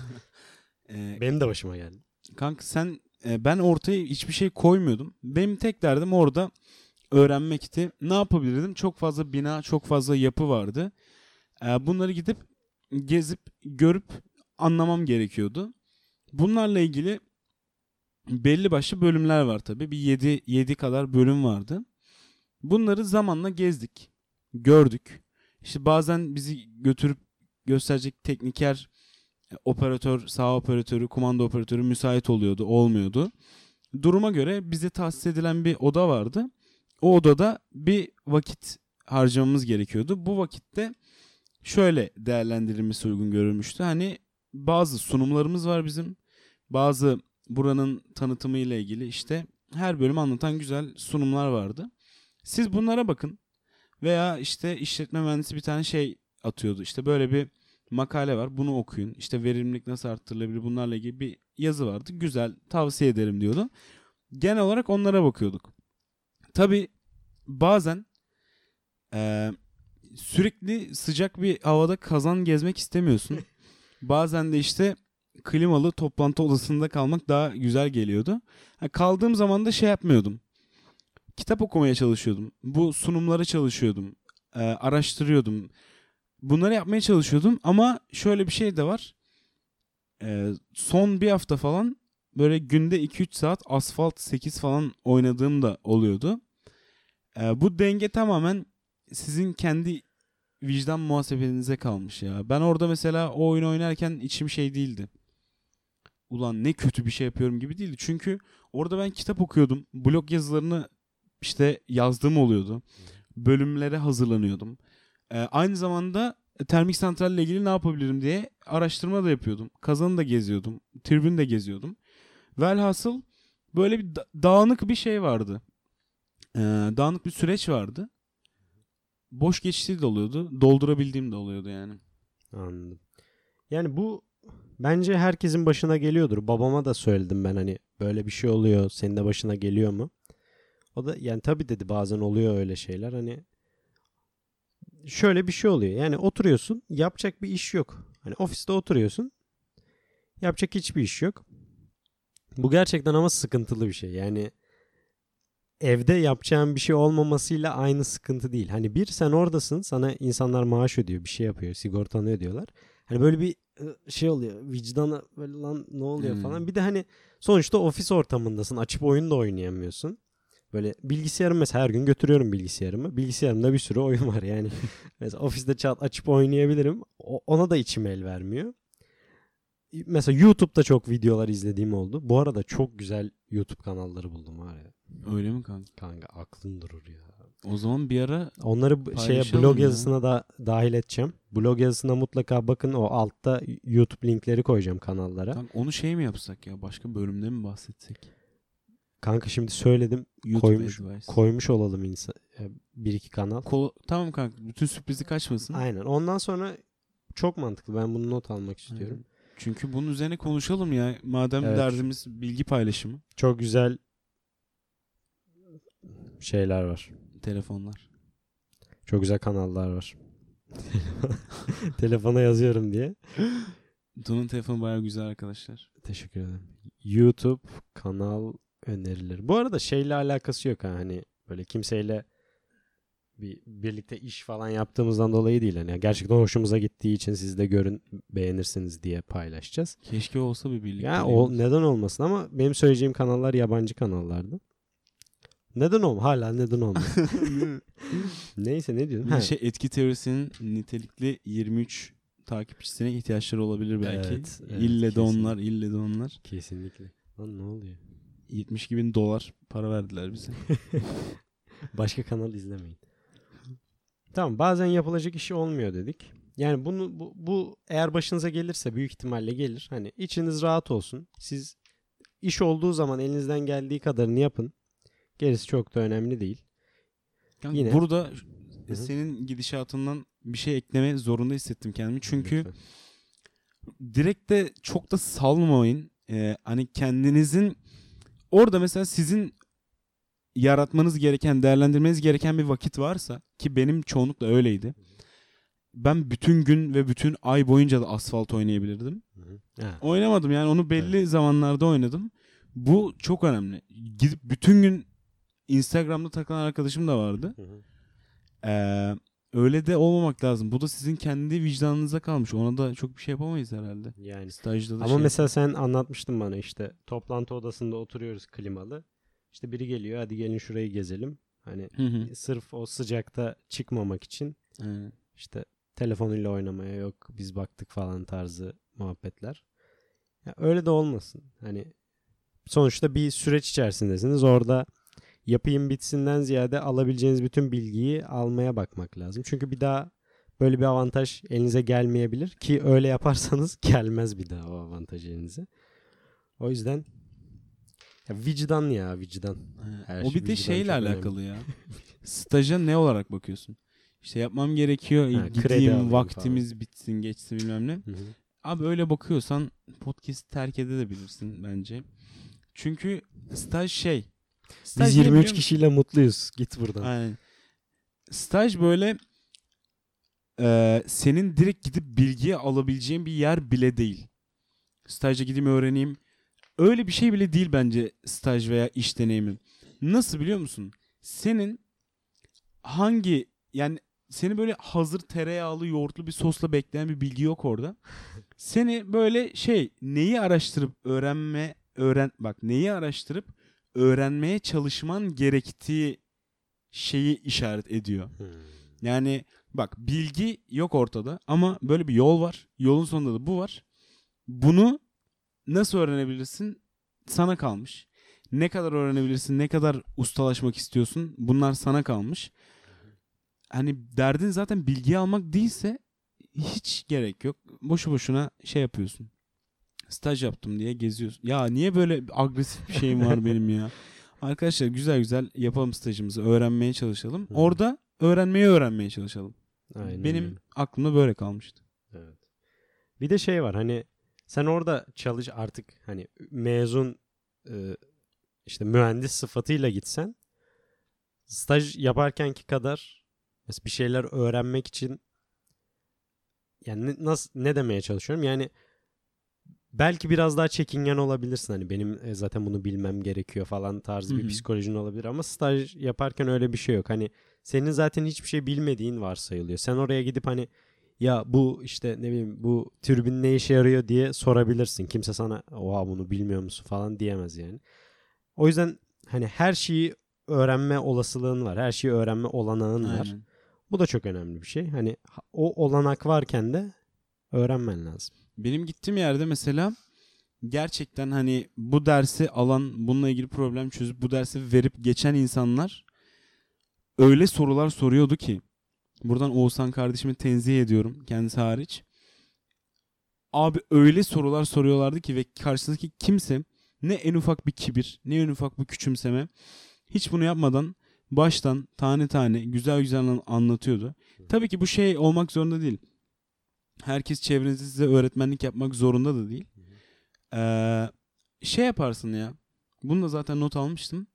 Ee, Benim de başıma geldi. Kanka sen e, ben ortaya hiçbir şey koymuyordum. Benim tek derdim orada öğrenmekti. Ne yapabilirdim? Çok fazla bina, çok fazla yapı vardı. E, bunları gidip gezip görüp anlamam gerekiyordu. Bunlarla ilgili belli başlı bölümler var tabii. Bir 7 7 kadar bölüm vardı. Bunları zamanla gezdik, gördük. İşte bazen bizi götürüp gösterecek tekniker operatör, sağ operatörü, kumanda operatörü müsait oluyordu, olmuyordu. Duruma göre bize tahsis edilen bir oda vardı. O odada bir vakit harcamamız gerekiyordu. Bu vakitte şöyle değerlendirilmesi uygun görülmüştü. Hani bazı sunumlarımız var bizim. Bazı buranın tanıtımı ile ilgili işte her bölüm anlatan güzel sunumlar vardı. Siz bunlara bakın. Veya işte işletme mühendisi bir tane şey atıyordu. İşte böyle bir makale var. Bunu okuyun. İşte verimlilik nasıl arttırılabilir bunlarla ilgili bir yazı vardı. Güzel tavsiye ederim diyordu. Genel olarak onlara bakıyorduk. Tabi bazen eee, sürekli sıcak bir havada kazan gezmek istemiyorsun. bazen de işte klimalı toplantı odasında kalmak daha güzel geliyordu. Ha, kaldığım zaman da şey yapmıyordum. Kitap okumaya çalışıyordum. Bu sunumlara çalışıyordum. Eee, araştırıyordum bunları yapmaya çalışıyordum ama şöyle bir şey de var. Ee, son bir hafta falan böyle günde 2-3 saat asfalt 8 falan oynadığım da oluyordu. Ee, bu denge tamamen sizin kendi vicdan muhasebenize kalmış ya. Ben orada mesela o oyunu oynarken içim şey değildi. Ulan ne kötü bir şey yapıyorum gibi değildi. Çünkü orada ben kitap okuyordum. Blog yazılarını işte yazdığım oluyordu. Bölümlere hazırlanıyordum. Ee, aynı zamanda termik santralle ilgili ne yapabilirim diye araştırma da yapıyordum. Kazanı da geziyordum. Tribün de geziyordum. Velhasıl böyle bir da- dağınık bir şey vardı. Ee, dağınık bir süreç vardı. Boş geçtiği de oluyordu. Doldurabildiğim de oluyordu yani. Anladım. Yani bu bence herkesin başına geliyordur. Babama da söyledim ben hani böyle bir şey oluyor. Senin de başına geliyor mu? O da yani tabii dedi bazen oluyor öyle şeyler. Hani şöyle bir şey oluyor. Yani oturuyorsun, yapacak bir iş yok. Hani ofiste oturuyorsun. Yapacak hiçbir iş yok. Bu gerçekten ama sıkıntılı bir şey. Yani evde yapacağın bir şey olmamasıyla aynı sıkıntı değil. Hani bir sen oradasın, sana insanlar maaş ödüyor, bir şey yapıyor, sigortanı ödüyorlar. Hani böyle bir ı, şey oluyor. Vicdana böyle lan ne oluyor Hmm. falan. Bir de hani sonuçta ofis ortamındasın. Açıp oyun da oynayamıyorsun. Böyle bilgisayarım mesela her gün götürüyorum bilgisayarımı. Bilgisayarımda bir sürü oyun var yani. mesela ofiste çat açıp oynayabilirim. O- ona da içim el vermiyor. Mesela YouTube'da çok videolar izlediğim oldu. Bu arada çok güzel YouTube kanalları buldum var ya. Öyle mi kanka? Kanka aklın durur ya. O zaman bir ara Onları şeye blog ya. yazısına da dahil edeceğim. Blog yazısına mutlaka bakın o altta YouTube linkleri koyacağım kanallara. kanka onu şey mi yapsak ya? Başka bölümde mi bahsetsek? Kanka şimdi söyledim YouTube Koymuş- Advice. koymuş olalım insan e, bir iki kanal. Kol- tamam kanka. Bütün sürprizi kaçmasın. Aynen. Ondan sonra çok mantıklı. Ben bunu not almak istiyorum. Çünkü bunun üzerine konuşalım ya. Madem Evet. derdimiz bilgi paylaşımı. Çok güzel şeyler var. Telefonlar. Çok güzel kanallar var. Telefona yazıyorum diye. Tuna'nın telefonu bayağı güzel arkadaşlar. Teşekkür ederim. YouTube kanal önerileri. Bu arada şeyle alakası yok ha hani böyle kimseyle bir birlikte iş falan yaptığımızdan dolayı değil hani gerçekten hoşumuza gittiği için siz de görün beğenirsiniz diye paylaşacağız. Keşke olsa bir birlikte. Ya o neden olmasın ama benim söyleyeceğim kanallar yabancı kanallardı. Neden olma? Hala neden olmasın? Neyse ne diyordum? Bir şey etki teorisinin nitelikli 23 takipçisine ihtiyaçları olabilir belki. Evet, evet, ille de kesin. onlar, ille de onlar. Kesinlikle. Lan ne oluyor? 72 bin dolar para verdiler bize. Başka kanal izlemeyin. Tamam bazen yapılacak işi olmuyor dedik. Yani bunu bu, bu eğer başınıza gelirse büyük ihtimalle gelir. Hani içiniz rahat olsun. Siz iş olduğu zaman elinizden geldiği kadarını yapın. Gerisi çok da önemli değil. Yani Yine- Burada hı. senin gidişatından bir şey ekleme zorunda hissettim kendimi. Çünkü Lütfen. direkt de çok da salmayın. Ee, hani kendinizin orada mesela sizin yaratmanız gereken, değerlendirmeniz gereken bir vakit varsa ki benim çoğunlukla öyleydi. Ben bütün gün ve bütün ay boyunca da asfalt oynayabilirdim. Ha. Oynamadım yani onu belli zamanlarda oynadım. Bu çok önemli. Gidip bütün gün Instagram'da takılan arkadaşım da vardı. Ee, öyle de olmamak lazım. Bu da sizin kendi vicdanınıza kalmış. Ona da çok bir şey yapamayız herhalde. Yani Stajda da Ama şey- mesela sen anlatmıştın bana işte toplantı odasında oturuyoruz klimalı. İşte biri geliyor hadi gelin şurayı gezelim. Hani Hı hı. sırf o sıcakta çıkmamak için Evet. işte telefonuyla oynamaya yok biz baktık falan tarzı muhabbetler. Ya öyle de olmasın. Hani sonuçta bir süreç içerisindesiniz. Orada yapayım bitsinden ziyade alabileceğiniz bütün bilgiyi almaya bakmak lazım. Çünkü bir daha böyle bir avantaj elinize gelmeyebilir ki öyle yaparsanız gelmez bir daha o avantaj elinize. O yüzden ya vicdan ya vicdan. Her o şey bir de şeyle önemli. alakalı ya. Staja ne olarak bakıyorsun? İşte yapmam gerekiyor. Ha, gideyim vaktimiz bitsin geçsin bilmem ne. Hı hı. Abi öyle bakıyorsan podcast terk edebilirsin bence. Çünkü staj şey. Staj Biz ne 23 biliyor musun? kişiyle mutluyuz. Git buradan. Aynen. Staj böyle e, senin direkt gidip bilgiyi alabileceğin bir yer bile değil. Stajda gideyim öğreneyim. Öyle bir şey bile değil bence staj veya iş deneyimi. Nasıl biliyor musun? Senin hangi yani seni böyle hazır tereyağlı yoğurtlu bir sosla bekleyen bir bilgi yok orada. Seni böyle şey neyi araştırıp öğrenme öğren bak neyi araştırıp öğrenmeye çalışman gerektiği şeyi işaret ediyor. Hmm. Yani bak bilgi yok ortada ama böyle bir yol var. Yolun sonunda da bu var. Bunu nasıl öğrenebilirsin? Sana kalmış. Ne kadar öğrenebilirsin? Ne kadar ustalaşmak istiyorsun? Bunlar sana kalmış. Hani derdin zaten bilgi almak değilse hiç gerek yok. Boşu boşuna şey yapıyorsun. Staj yaptım diye geziyorsun. Ya niye böyle agresif bir şeyim var benim ya? Arkadaşlar güzel güzel yapalım stajımızı. Öğrenmeye çalışalım. Hı. Orada öğrenmeyi öğrenmeye çalışalım. Aynen Benim aklımda böyle kalmıştı. Evet. Bir de şey var hani sen orada çalış artık hani mezun e, işte mühendis sıfatıyla gitsen staj yaparkenki kadar mesela bir şeyler öğrenmek için yani ne, nasıl ne demeye çalışıyorum? Yani belki biraz daha çekingen olabilirsin hani benim e, zaten bunu bilmem gerekiyor falan tarzı bir psikolojin olabilir ama staj yaparken öyle bir şey yok. Hani senin zaten hiçbir şey bilmediğin varsayılıyor. Sen oraya gidip hani ya bu işte ne bileyim bu türbin ne işe yarıyor diye sorabilirsin. Kimse sana oha bunu bilmiyor musun falan diyemez yani. O yüzden hani her şeyi öğrenme olasılığın var. Her şeyi öğrenme olanağın var. Aynen. Bu da çok önemli bir şey. Hani ha- o olanak varken de öğrenmen lazım. Benim gittiğim yerde mesela gerçekten hani bu dersi alan, bununla ilgili problem çözüp bu dersi verip geçen insanlar öyle sorular soruyordu ki buradan Oğuzhan kardeşimi tenzih ediyorum kendisi hariç. Abi öyle sorular soruyorlardı ki ve karşısındaki kimse ne en ufak bir kibir, ne en ufak bir küçümseme hiç bunu yapmadan baştan tane tane güzel güzel an- anlatıyordu. Tabii ki bu şey olmak zorunda değil. Herkes çevrenizde size öğretmenlik yapmak zorunda da değil. Ee, şey yaparsın ya. Bunu da zaten not almıştım.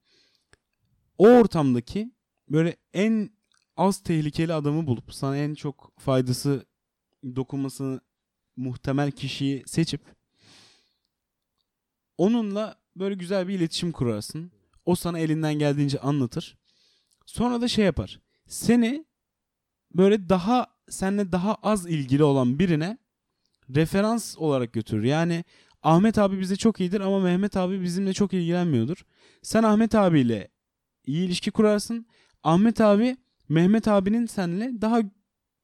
O ortamdaki böyle en az tehlikeli adamı bulup sana en çok faydası dokunması muhtemel kişiyi seçip onunla böyle güzel bir iletişim kurarsın. O sana elinden geldiğince anlatır. Sonra da şey yapar. Seni böyle daha seninle daha az ilgili olan birine referans olarak götürür. Yani Ahmet abi bize çok iyidir ama Mehmet abi bizimle çok ilgilenmiyordur. Sen Ahmet abiyle iyi ilişki kurarsın. Ahmet abi Mehmet abinin seninle daha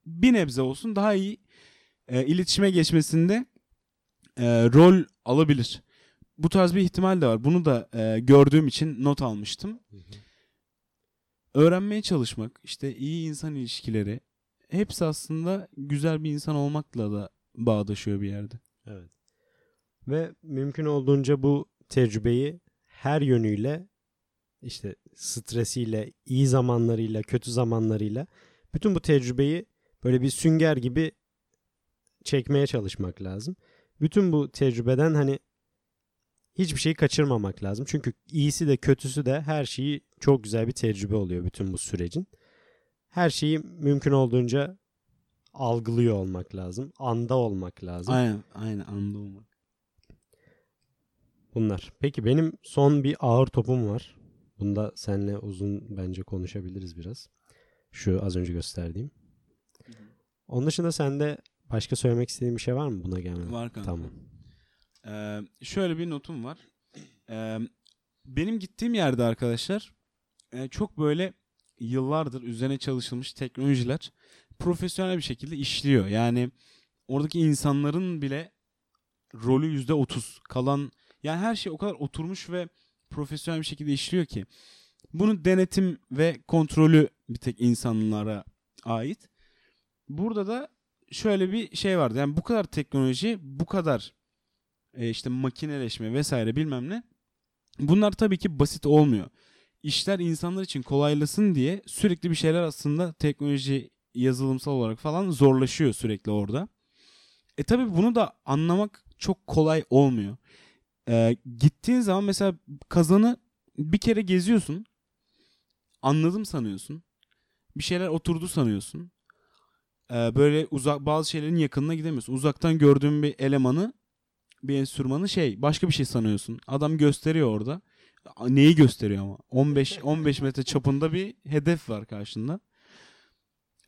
bir nebze olsun daha iyi e, iletişime geçmesinde e, rol alabilir. Bu tarz bir ihtimal de var. Bunu da e, gördüğüm için not almıştım. Öğrenmeye çalışmak, işte iyi insan ilişkileri hepsi aslında güzel bir insan olmakla da bağdaşıyor bir yerde. Evet. Ve mümkün olduğunca bu tecrübeyi her yönüyle işte stresiyle, iyi zamanlarıyla, kötü zamanlarıyla bütün bu tecrübeyi böyle bir sünger gibi çekmeye çalışmak lazım. bütün bu tecrübeden hani hiçbir şeyi kaçırmamak lazım. Çünkü iyisi de kötüsü de her şeyi çok güzel bir tecrübe oluyor bütün bu sürecin. Her şeyi mümkün olduğunca algılıyor olmak lazım. Anda olmak lazım. Aynen, aynen anında olmak. Bunlar. Peki benim son bir ağır topum var. Bunda seninle uzun bence konuşabiliriz biraz. Şu az önce gösterdiğim. Onun dışında sende başka söylemek istediğin bir şey var mı buna gelmeden? Var kanka. Tamam. Ee, şöyle bir notum var. Ee, benim gittiğim yerde arkadaşlar e, çok böyle yıllardır üzerine çalışılmış teknolojiler profesyonel bir şekilde işliyor. Yani oradaki insanların bile rolü yüzde otuz kalan yani her şey o kadar oturmuş ve profesyonel bir şekilde işliyor ki bunun denetim ve kontrolü bir tek insanlara ait. Burada da şöyle bir şey vardı. Yani bu kadar teknoloji, bu kadar e, işte makineleşme vesaire bilmem ne. Bunlar tabii ki basit olmuyor. İşler insanlar için kolaylasın diye sürekli bir şeyler aslında teknoloji yazılımsal olarak falan zorlaşıyor sürekli orada. E tabii bunu da anlamak çok kolay olmuyor. E, gittiğin zaman mesela kazanı bir kere geziyorsun. Anladım sanıyorsun. Bir şeyler oturdu sanıyorsun. E, böyle uzak bazı şeylerin yakınına gidemiyorsun. Uzaktan gördüğün bir elemanı bir enstrümanı şey başka bir şey sanıyorsun. Adam gösteriyor orada. Neyi gösteriyor ama? 15 15 metre çapında bir hedef var karşında.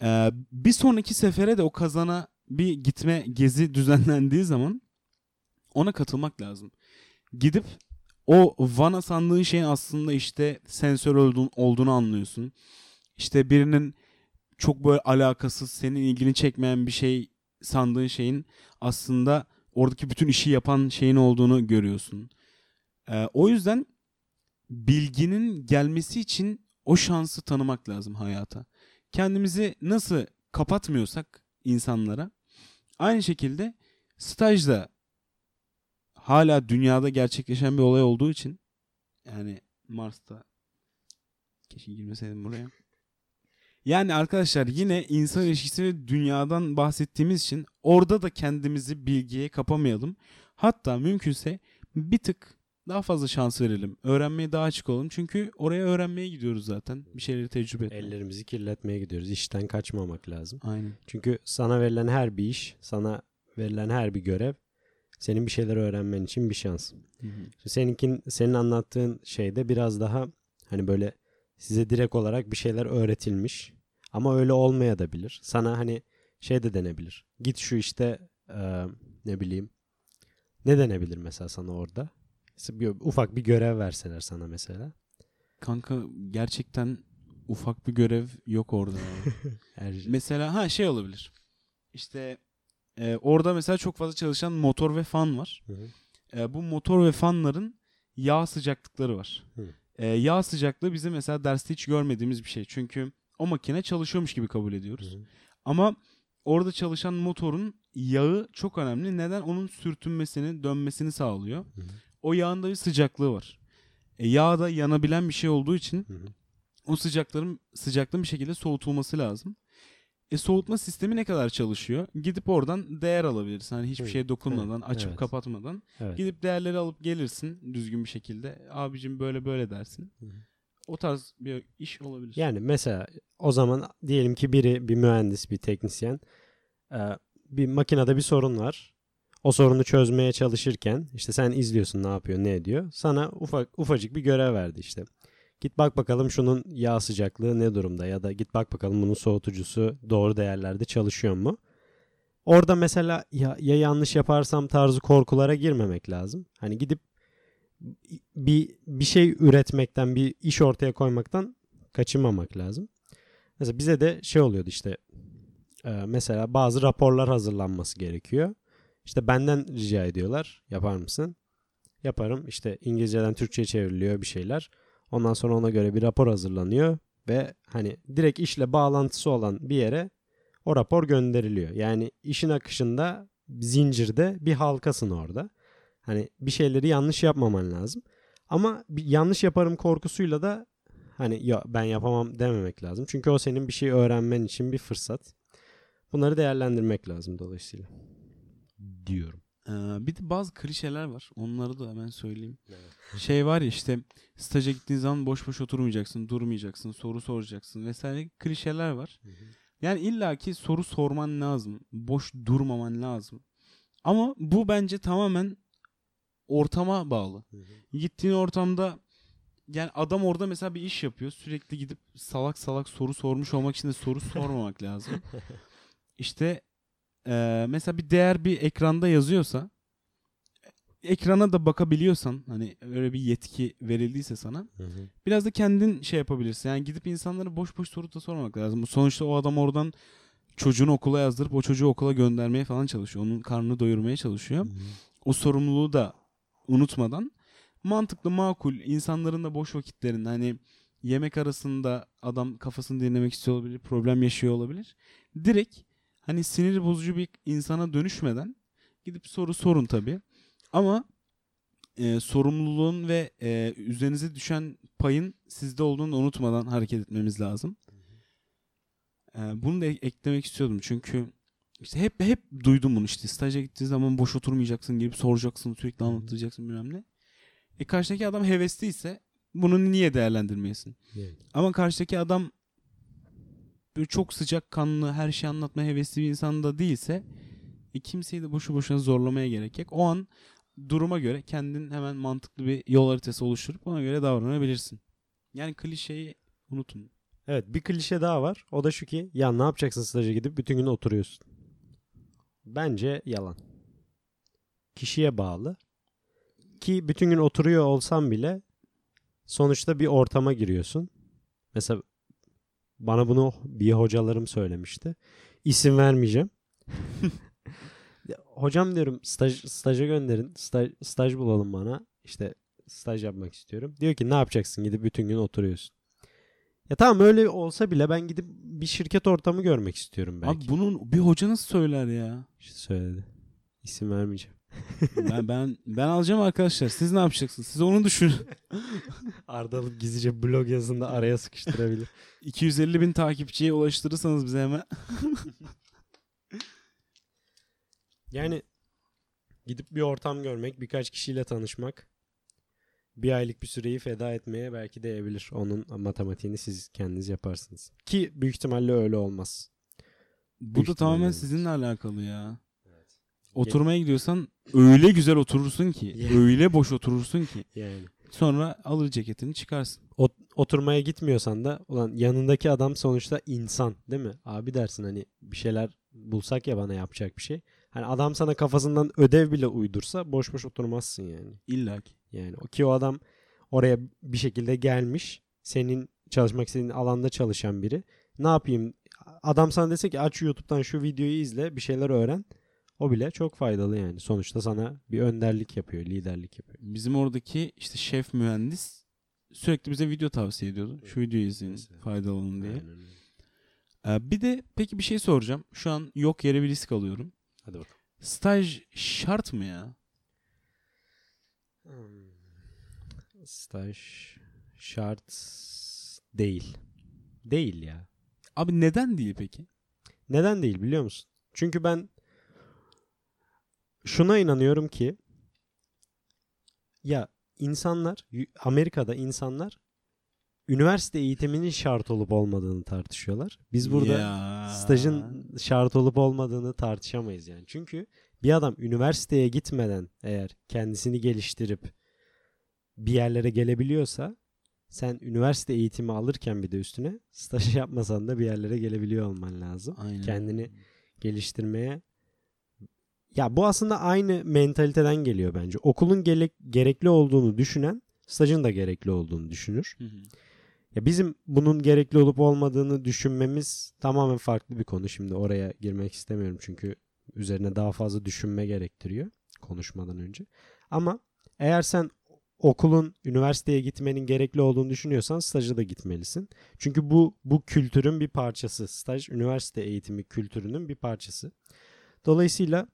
Ee, bir sonraki sefere de o kazana bir gitme gezi düzenlendiği zaman ona katılmak lazım. Gidip o vana sandığın şeyin aslında işte sensör olduğunu, olduğunu anlıyorsun. İşte birinin çok böyle alakasız senin ilgini çekmeyen bir şey sandığın şeyin aslında oradaki bütün işi yapan şeyin olduğunu görüyorsun. Ee, o yüzden bilginin gelmesi için o şansı tanımak lazım hayata. Kendimizi nasıl kapatmıyorsak insanlara aynı şekilde stajda hala dünyada gerçekleşen bir olay olduğu için yani Mars'ta keşke girmeseydim buraya. Yani arkadaşlar yine insan ilişkisi ve dünyadan bahsettiğimiz için orada da kendimizi bilgiye kapamayalım. Hatta mümkünse bir tık daha fazla şans verelim. Öğrenmeye daha açık olalım. Çünkü oraya öğrenmeye gidiyoruz zaten. Bir şeyleri tecrübe etmeye. Ellerimizi kirletmeye gidiyoruz. İşten kaçmamak lazım. Aynen. Çünkü sana verilen her bir iş, sana verilen her bir görev senin bir şeyler öğrenmen için bir şans. Hı hı. Seninkin senin anlattığın şeyde biraz daha hani böyle size direkt olarak bir şeyler öğretilmiş ama öyle olmaya da bilir. Sana hani şey de denebilir. Git şu işte e, ne bileyim ne denebilir mesela sana orada? Bir, ufak bir görev verseler sana mesela. Kanka gerçekten ufak bir görev yok orada. Her şey- mesela ha şey olabilir. İşte e, orada mesela çok fazla çalışan motor ve fan var. Hı hı. E, bu motor ve fanların yağ sıcaklıkları var. Hı. E, yağ sıcaklığı bizim mesela derste hiç görmediğimiz bir şey. Çünkü o makine çalışıyormuş gibi kabul ediyoruz. Hı hı. Ama orada çalışan motorun yağı çok önemli. Neden? Onun sürtünmesini, dönmesini sağlıyor. Hı hı. O yağın da bir sıcaklığı var. E, yağ da yanabilen bir şey olduğu için Hı hı. o sıcakların sıcaklığın bir şekilde soğutulması lazım. E soğutma sistemi ne kadar çalışıyor? Gidip oradan değer alabilirsin. Hani hiçbir Hı, şeye dokunmadan, evet, açıp evet. kapatmadan. Evet. Gidip değerleri alıp gelirsin düzgün bir şekilde. Abicim böyle böyle dersin. Hı hı. O tarz bir iş olabilir. Yani mesela o zaman diyelim ki biri bir mühendis, bir teknisyen e, bir makinede bir sorun var. O sorunu çözmeye çalışırken işte sen izliyorsun ne yapıyor, ne ediyor. Sana ufak ufacık bir görev verdi işte. Git bak bakalım şunun yağ sıcaklığı ne durumda ya da git bak bakalım bunun soğutucusu doğru değerlerde çalışıyor mu? Orada mesela ya, ya yanlış yaparsam tarzı korkulara girmemek lazım. Hani gidip bir bir şey üretmekten, bir iş ortaya koymaktan kaçınmamak lazım. Mesela bize de şey oluyordu işte e, mesela bazı raporlar hazırlanması gerekiyor. İşte benden rica ediyorlar yapar mısın? Yaparım. İşte İngilizceden Türkçe'ye çevriliyor bir şeyler. Ondan sonra ona göre bir rapor hazırlanıyor ve hani direkt işle bağlantısı olan bir yere o rapor gönderiliyor. Yani işin akışında zincirde bir halkasın orada. Hani bir şeyleri yanlış yapmaman lazım. Ama bir yanlış yaparım korkusuyla da hani ya ben yapamam dememek lazım. Çünkü o senin bir şey öğrenmen için bir fırsat. Bunları değerlendirmek lazım dolayısıyla. Diyorum. Ee, bir de bazı klişeler var. Onları da hemen söyleyeyim. Şey var ya işte staja gittiğin zaman boş boş oturmayacaksın, durmayacaksın, soru soracaksın vesaire klişeler var. Yani illaki soru sorman lazım. Boş durmaman lazım. Ama bu bence tamamen ortama bağlı. Gittiğin ortamda yani adam orada mesela bir iş yapıyor. Sürekli gidip salak salak soru sormuş olmak için de soru sormamak lazım. İşte eee, mesela bir değer bir ekranda yazıyorsa ekrana da bakabiliyorsan hani öyle bir yetki verildiyse sana biraz da kendin şey yapabilirsin. Yani gidip insanlara boş boş soru da sormamak lazım. Sonuçta o adam oradan çocuğunu okula yazdırıp o çocuğu okula göndermeye falan çalışıyor. Onun karnını doyurmaya çalışıyor. O sorumluluğu da unutmadan mantıklı, makul, insanların da boş vakitlerinde hani yemek arasında adam kafasını dinlemek istiyor olabilir, problem yaşıyor olabilir. Direkt hani sinir bozucu bir insana dönüşmeden gidip soru sorun tabii. Ama e, sorumluluğun ve e, üzerinize düşen payın sizde olduğunu da unutmadan hareket etmemiz lazım. E, bunu da ek- eklemek istiyordum çünkü işte hep hep duydum bunu işte staja gittiği zaman boş oturmayacaksın gelip soracaksın sürekli anlatacaksın bilmem ne. E karşıdaki adam hevesliyse bunu niye değerlendirmeyesin? Yani. Ama karşıdaki adam böyle çok sıcak kanlı her şeyi anlatma hevesli bir insan da değilse e, kimseyi de boşu boşuna zorlamaya gerek yok. O an duruma göre kendin hemen mantıklı bir yol haritası oluşturup ona göre davranabilirsin. Yani klişeyi unutun. Evet bir klişe daha var. O da şu ki ya ne yapacaksın staja gidip bütün gün oturuyorsun. Bence yalan. Kişiye bağlı. Ki bütün gün oturuyor olsan bile sonuçta bir ortama giriyorsun. Mesela bana bunu bir hocalarım söylemişti. İsim vermeyeceğim. Hocam diyorum staj, staja gönderin. Staj, staj bulalım bana. İşte staj yapmak istiyorum. Diyor ki ne yapacaksın gidip bütün gün oturuyorsun. Ya tamam öyle olsa bile ben gidip bir şirket ortamı görmek istiyorum belki. Abi bunun bir hocanız söyler ya. İşte söyledi. İsim vermeyeceğim. Ben ben ben alacağım arkadaşlar. Siz ne yapacaksınız? Siz onu düşünün. Ardalık gizlice blog yazında araya sıkıştırabilir. 250 bin takipçiye ulaştırırsanız bize hemen. Yani gidip bir ortam görmek, birkaç kişiyle tanışmak, bir aylık bir süreyi feda etmeye belki değebilir. Onun matematiğini siz kendiniz yaparsınız. Ki büyük ihtimalle öyle olmaz. Bu Büyük da tamamen olmaz. sizinle alakalı ya. Oturmaya gidiyorsan öyle güzel oturursun ki, Yani. öyle boş oturursun ki. Yani Sonra alır ceketini çıkarsın. Ot- oturmaya gitmiyorsan da ulan yanındaki adam sonuçta insan değil mi? Abi dersin hani bir şeyler bulsak ya bana yapacak bir şey. Hani adam sana kafasından ödev bile uydursa boş boş oturmazsın yani. İlla ki. Yani o ki o adam oraya bir şekilde gelmiş. Senin çalışmak istediğin alanda çalışan biri. Ne yapayım? Adam sana dese ki aç YouTube'dan şu videoyu izle, bir şeyler öğren. O bile çok faydalı yani. Sonuçta sana bir önderlik yapıyor, liderlik yapıyor. Bizim oradaki işte şef mühendis sürekli bize video tavsiye ediyordu. Şu videoyu izleyin Mesela. faydalı olun diye. Ee, bir de peki bir şey soracağım. Şu an yok yere bir risk alıyorum. Hadi bakalım. Staj şart mı ya? Hmm. Staj şart değil. Değil ya. Abi neden değil peki? Neden değil biliyor musun? Çünkü ben şuna inanıyorum ki ya insanlar Amerika'da insanlar üniversite eğitiminin şart olup olmadığını tartışıyorlar. Biz burada Ya. stajın şart olup olmadığını tartışamayız yani. Çünkü bir adam üniversiteye gitmeden eğer kendisini geliştirip bir yerlere gelebiliyorsa sen üniversite eğitimi alırken bir de üstüne staj yapmasan da bir yerlere gelebiliyor olman lazım. Aynen. Kendini geliştirmeye ya bu aslında aynı mentaliteden geliyor bence. Okulun gerek- gerekli olduğunu düşünen stajın da gerekli olduğunu düşünür. Hı hı. Ya bizim bunun gerekli olup olmadığını düşünmemiz tamamen farklı bir konu. Şimdi oraya girmek istemiyorum çünkü üzerine daha fazla düşünme gerektiriyor konuşmadan önce. Ama eğer sen okulun üniversiteye gitmenin gerekli olduğunu düşünüyorsan staja da gitmelisin. Çünkü bu bu kültürün bir parçası. Staj üniversite eğitimi kültürünün bir parçası. Dolayısıyla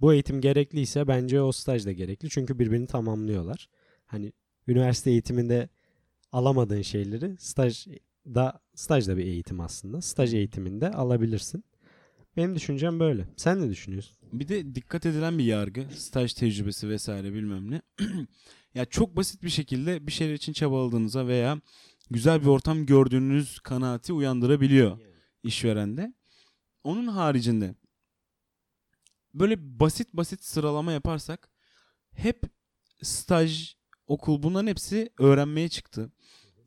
bu eğitim gerekliyse bence o staj da gerekli. Çünkü birbirini tamamlıyorlar. Hani üniversite eğitiminde alamadığın şeyleri stajda staj da bir eğitim aslında. Staj eğitiminde alabilirsin. Benim düşüncem böyle. Sen ne düşünüyorsun? Bir de dikkat edilen bir yargı. Staj tecrübesi vesaire bilmem ne. ya çok basit bir şekilde bir şeyler için çabaladığınıza veya güzel bir ortam gördüğünüz kanaati uyandırabiliyor işverende. Onun haricinde böyle basit basit sıralama yaparsak hep staj, okul bunların hepsi öğrenmeye çıktı.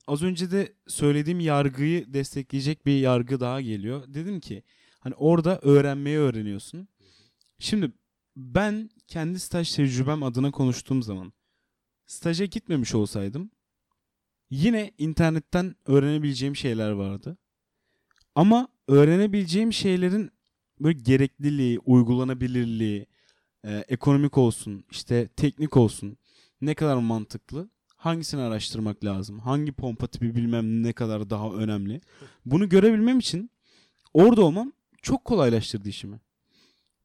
Az önce de söylediğim yargıyı destekleyecek bir yargı daha geliyor. Dedim ki hani orada öğrenmeyi öğreniyorsun. Şimdi ben kendi staj tecrübem adına konuştuğum zaman staja gitmemiş olsaydım yine internetten öğrenebileceğim şeyler vardı. Ama öğrenebileceğim şeylerin böyle gerekliliği, uygulanabilirliği, e, ekonomik olsun, işte teknik olsun ne kadar mantıklı, hangisini araştırmak lazım, hangi pompa tipi bilmem ne kadar daha önemli. Bunu görebilmem için orada olmam çok kolaylaştırdı işimi.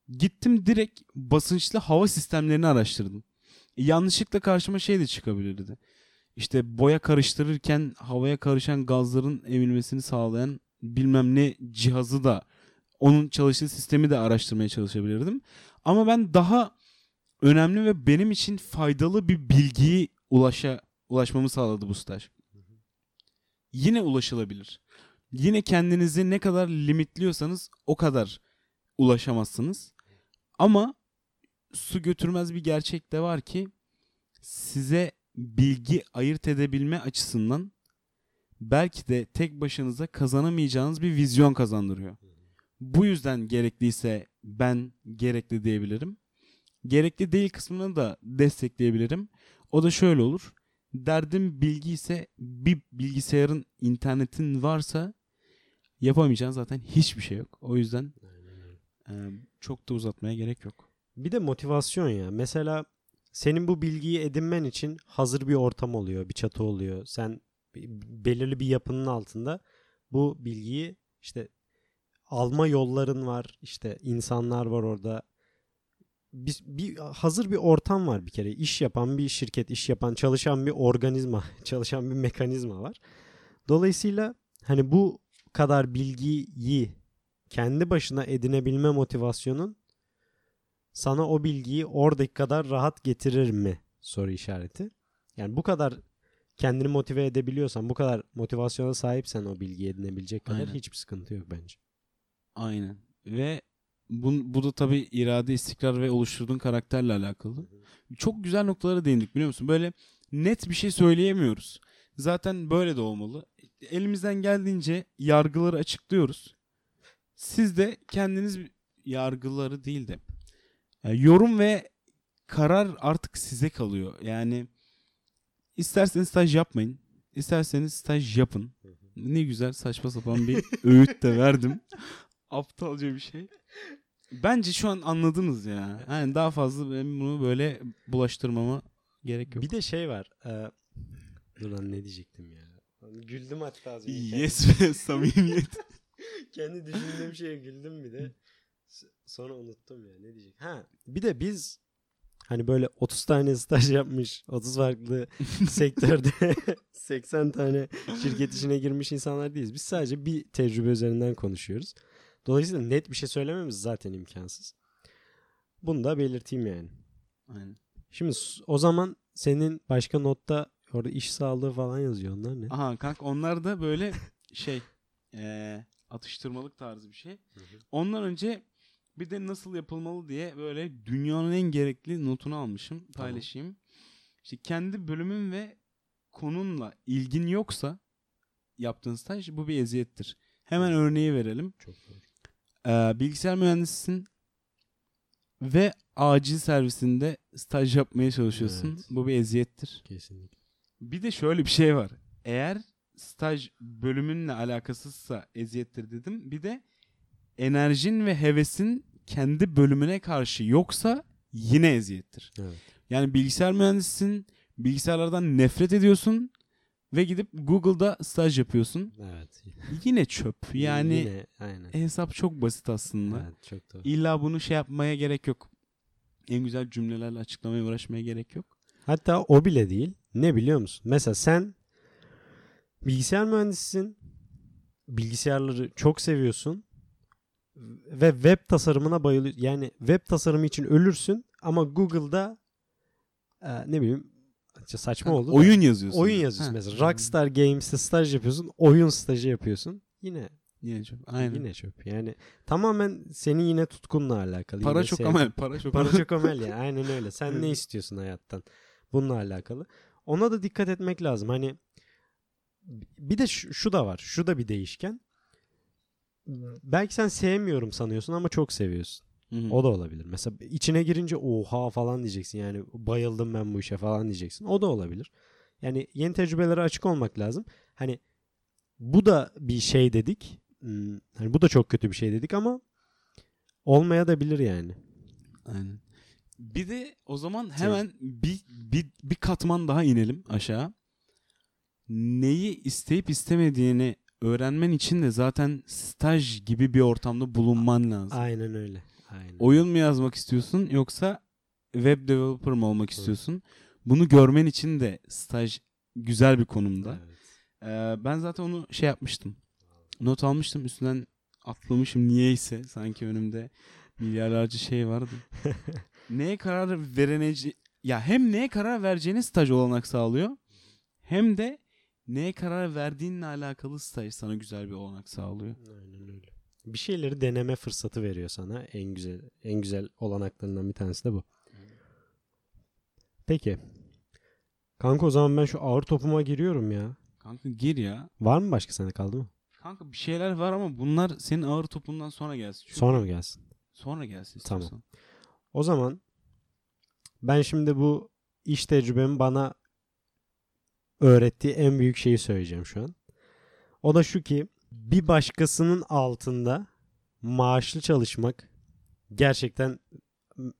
Gittim direkt basınçlı hava sistemlerini araştırdım. E, yanlışlıkla karşıma şey de çıkabilirdi. İşte boya karıştırırken havaya karışan gazların emilmesini sağlayan bilmem ne cihazı da onun çalıştığı sistemi de araştırmaya çalışabilirdim. Ama ben daha önemli ve benim için faydalı bir bilgiyi ulaşa ulaşmamı sağladı bu staj. Yine ulaşılabilir. Yine kendinizi ne kadar limitliyorsanız o kadar ulaşamazsınız. Ama su götürmez bir gerçek de var ki size bilgi ayırt edebilme açısından belki de tek başınıza kazanamayacağınız bir vizyon kazandırıyor. Bu yüzden gerekliyse ben gerekli diyebilirim. Gerekli değil kısmını da destekleyebilirim. O da şöyle olur. Derdim bilgi ise bir bilgisayarın internetin varsa yapamayacağın zaten hiçbir şey yok. O yüzden e, çok da uzatmaya gerek yok. Bir de motivasyon ya. Mesela senin bu bilgiyi edinmen için hazır bir ortam oluyor, bir çatı oluyor. Sen belirli bir yapının altında bu bilgiyi işte alma yolların var. İşte insanlar var orada. Bir, bir hazır bir ortam var bir kere. İş yapan bir şirket, iş yapan, çalışan bir organizma, çalışan bir mekanizma var. Dolayısıyla hani bu kadar bilgiyi kendi başına edinebilme motivasyonun sana o bilgiyi oradaki kadar rahat getirir mi? Soru işareti. Yani bu kadar kendini motive edebiliyorsan, bu kadar motivasyona sahipsen o bilgiyi edinebilecek kadar Aynen. hiçbir sıkıntı yok bence. Aynen. Ve bu, bu da tabii irade, istikrar ve oluşturduğun karakterle alakalı. Çok güzel noktalara değindik biliyor musun? Böyle net bir şey söyleyemiyoruz. Zaten böyle de olmalı. Elimizden geldiğince yargıları açıklıyoruz. Siz de kendiniz yargıları değil de yani yorum ve karar artık size kalıyor. Yani isterseniz staj yapmayın. isterseniz staj yapın. Ne güzel saçma sapan bir öğüt de verdim. Aptalca bir şey. Bence şu an anladınız ya. Yani daha fazla benim bunu böyle bulaştırmama gerek yok. Bir de şey var. E, dur lan ne diyecektim ya. Güldüm hatta az önce. yes ve samimiyet. Kendi düşündüğüm şeye güldüm bir de. Sonra unuttum ya ne diyecek. Ha bir de biz hani böyle 30 tane staj yapmış, 30 farklı sektörde 80 tane şirket içine girmiş insanlar değiliz. Biz sadece bir tecrübe üzerinden konuşuyoruz. Dolayısıyla net bir şey söylememiz zaten imkansız. Bunu da belirteyim yani. Aynen. Şimdi o zaman senin başka notta orada iş sağlığı falan yazıyor onlar ne? Aha kanka onlar da böyle şey eee, atıştırmalık tarzı bir şey. Ondan önce bir de nasıl yapılmalı diye böyle dünyanın en gerekli notunu almışım. Paylaşayım. İşte kendi bölümün ve konunla ilgin yoksa yaptığın staj bu bir eziyettir. Hemen örneği verelim. Çok doğru. Ee, bilgisayar mühendisisin ve acil servisinde staj yapmaya çalışıyorsun. Evet. Bu bir eziyettir. Kesinlikle. Bir de şöyle bir şey var. Eğer staj bölümünle alakasızsa eziyettir dedim. Bir de enerjin ve hevesin kendi bölümüne karşı yoksa yine eziyettir. Evet. Yani bilgisayar mühendisisin, bilgisayarlardan nefret ediyorsun ve gidip Google'da staj yapıyorsun. Evet. Yine çöp. Yani Yine, aynen. hesap çok basit aslında. Evet, çok doğru. İlla bunu şey yapmaya gerek yok. En güzel cümlelerle açıklamaya uğraşmaya gerek yok. Hatta o bile değil. Ne biliyor musun? Mesela sen bilgisayar mühendisisin. Bilgisayarları çok seviyorsun. ve web tasarımına bayılıyor. Yani web tasarımı için ölürsün ama Google'da e, ne bileyim saçma oldu. da, Oyun yazıyorsun. oyun yazıyorsun Ha. mesela. Rockstar Games'te staj yapıyorsun. Oyun stajı yapıyorsun. Yine Yine çok. Aynen. yine çöp. Yani tamamen senin yine tutkunla alakalı. para Yine çok sevdiğin- amel. Para çok Para amel. çok amel ya. Aynen öyle. Sen ne istiyorsun hayattan? Bununla alakalı. Ona da dikkat etmek lazım. Hani bir de şu, şu da var. Şu da bir değişken. Belki sen sevmiyorum sanıyorsun ama çok seviyorsun. Hı hı. O da olabilir. Mesela içine girince oha falan diyeceksin. Yani bayıldım ben bu işe falan diyeceksin. O da olabilir. Yani yeni tecrübelere açık olmak lazım. Hani bu da bir şey dedik. Hmm, Hani bu da çok kötü bir şey dedik ama olmaya da bilir yani. Aynen. Bir de o zaman hemen bir, bir, bir katman daha inelim aşağı. Neyi isteyip istemediğini öğrenmen için de zaten staj gibi bir ortamda bulunman lazım. Aynen öyle. Aynen. Oyun mu yazmak istiyorsun yoksa web developer mı olmak istiyorsun? Bunu görmen için de staj güzel bir konumda. Evet. Ee, ben zaten onu şey yapmıştım. Not almıştım üstünden atlamışım niyeyse sanki önümde milyarlarca şey vardı. neye karar vereneci ya hem neye karar vereceğine staj olanak sağlıyor hem de neye karar verdiğinle alakalı staj sana güzel bir olanak sağlıyor. Aynen öyle. Bir şeyleri deneme fırsatı veriyor sana. En güzel en güzel olanaklarından bir tanesi de bu. Peki. Kanka o zaman ben şu ağır topuma giriyorum ya. Kanka gir ya. Var mı başka sende kaldı mı? Kanka bir şeyler var ama bunlar senin ağır topundan sonra gelsin. Çünkü Sonra mı gelsin? Sonra gelsin Tamam. istiyorsan. O zaman ben şimdi bu iş tecrübemi bana öğrettiği en büyük şeyi söyleyeceğim şu an. O da şu ki bir başkasının altında maaşlı çalışmak gerçekten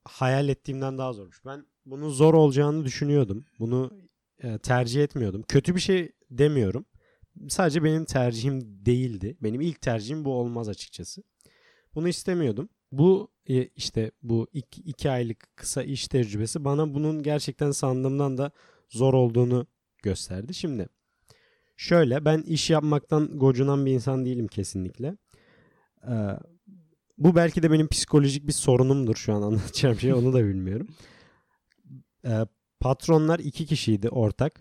hayal ettiğimden daha zormuş. Ben bunun zor olacağını düşünüyordum. Bunu e, tercih etmiyordum. Kötü bir şey demiyorum. Sadece benim tercihim değildi. Benim ilk tercihim bu olmaz açıkçası. Bunu istemiyordum. Bu e, işte bu iki, iki aylık kısa iş tecrübesi bana bunun gerçekten sandığımdan da zor olduğunu gösterdi. Şimdi şöyle ben iş yapmaktan gocunan bir insan değilim kesinlikle. Ee, bu belki de benim psikolojik bir sorunumdur şu an anlatacağım şey onu da bilmiyorum. Ee, patronlar iki kişiydi ortak.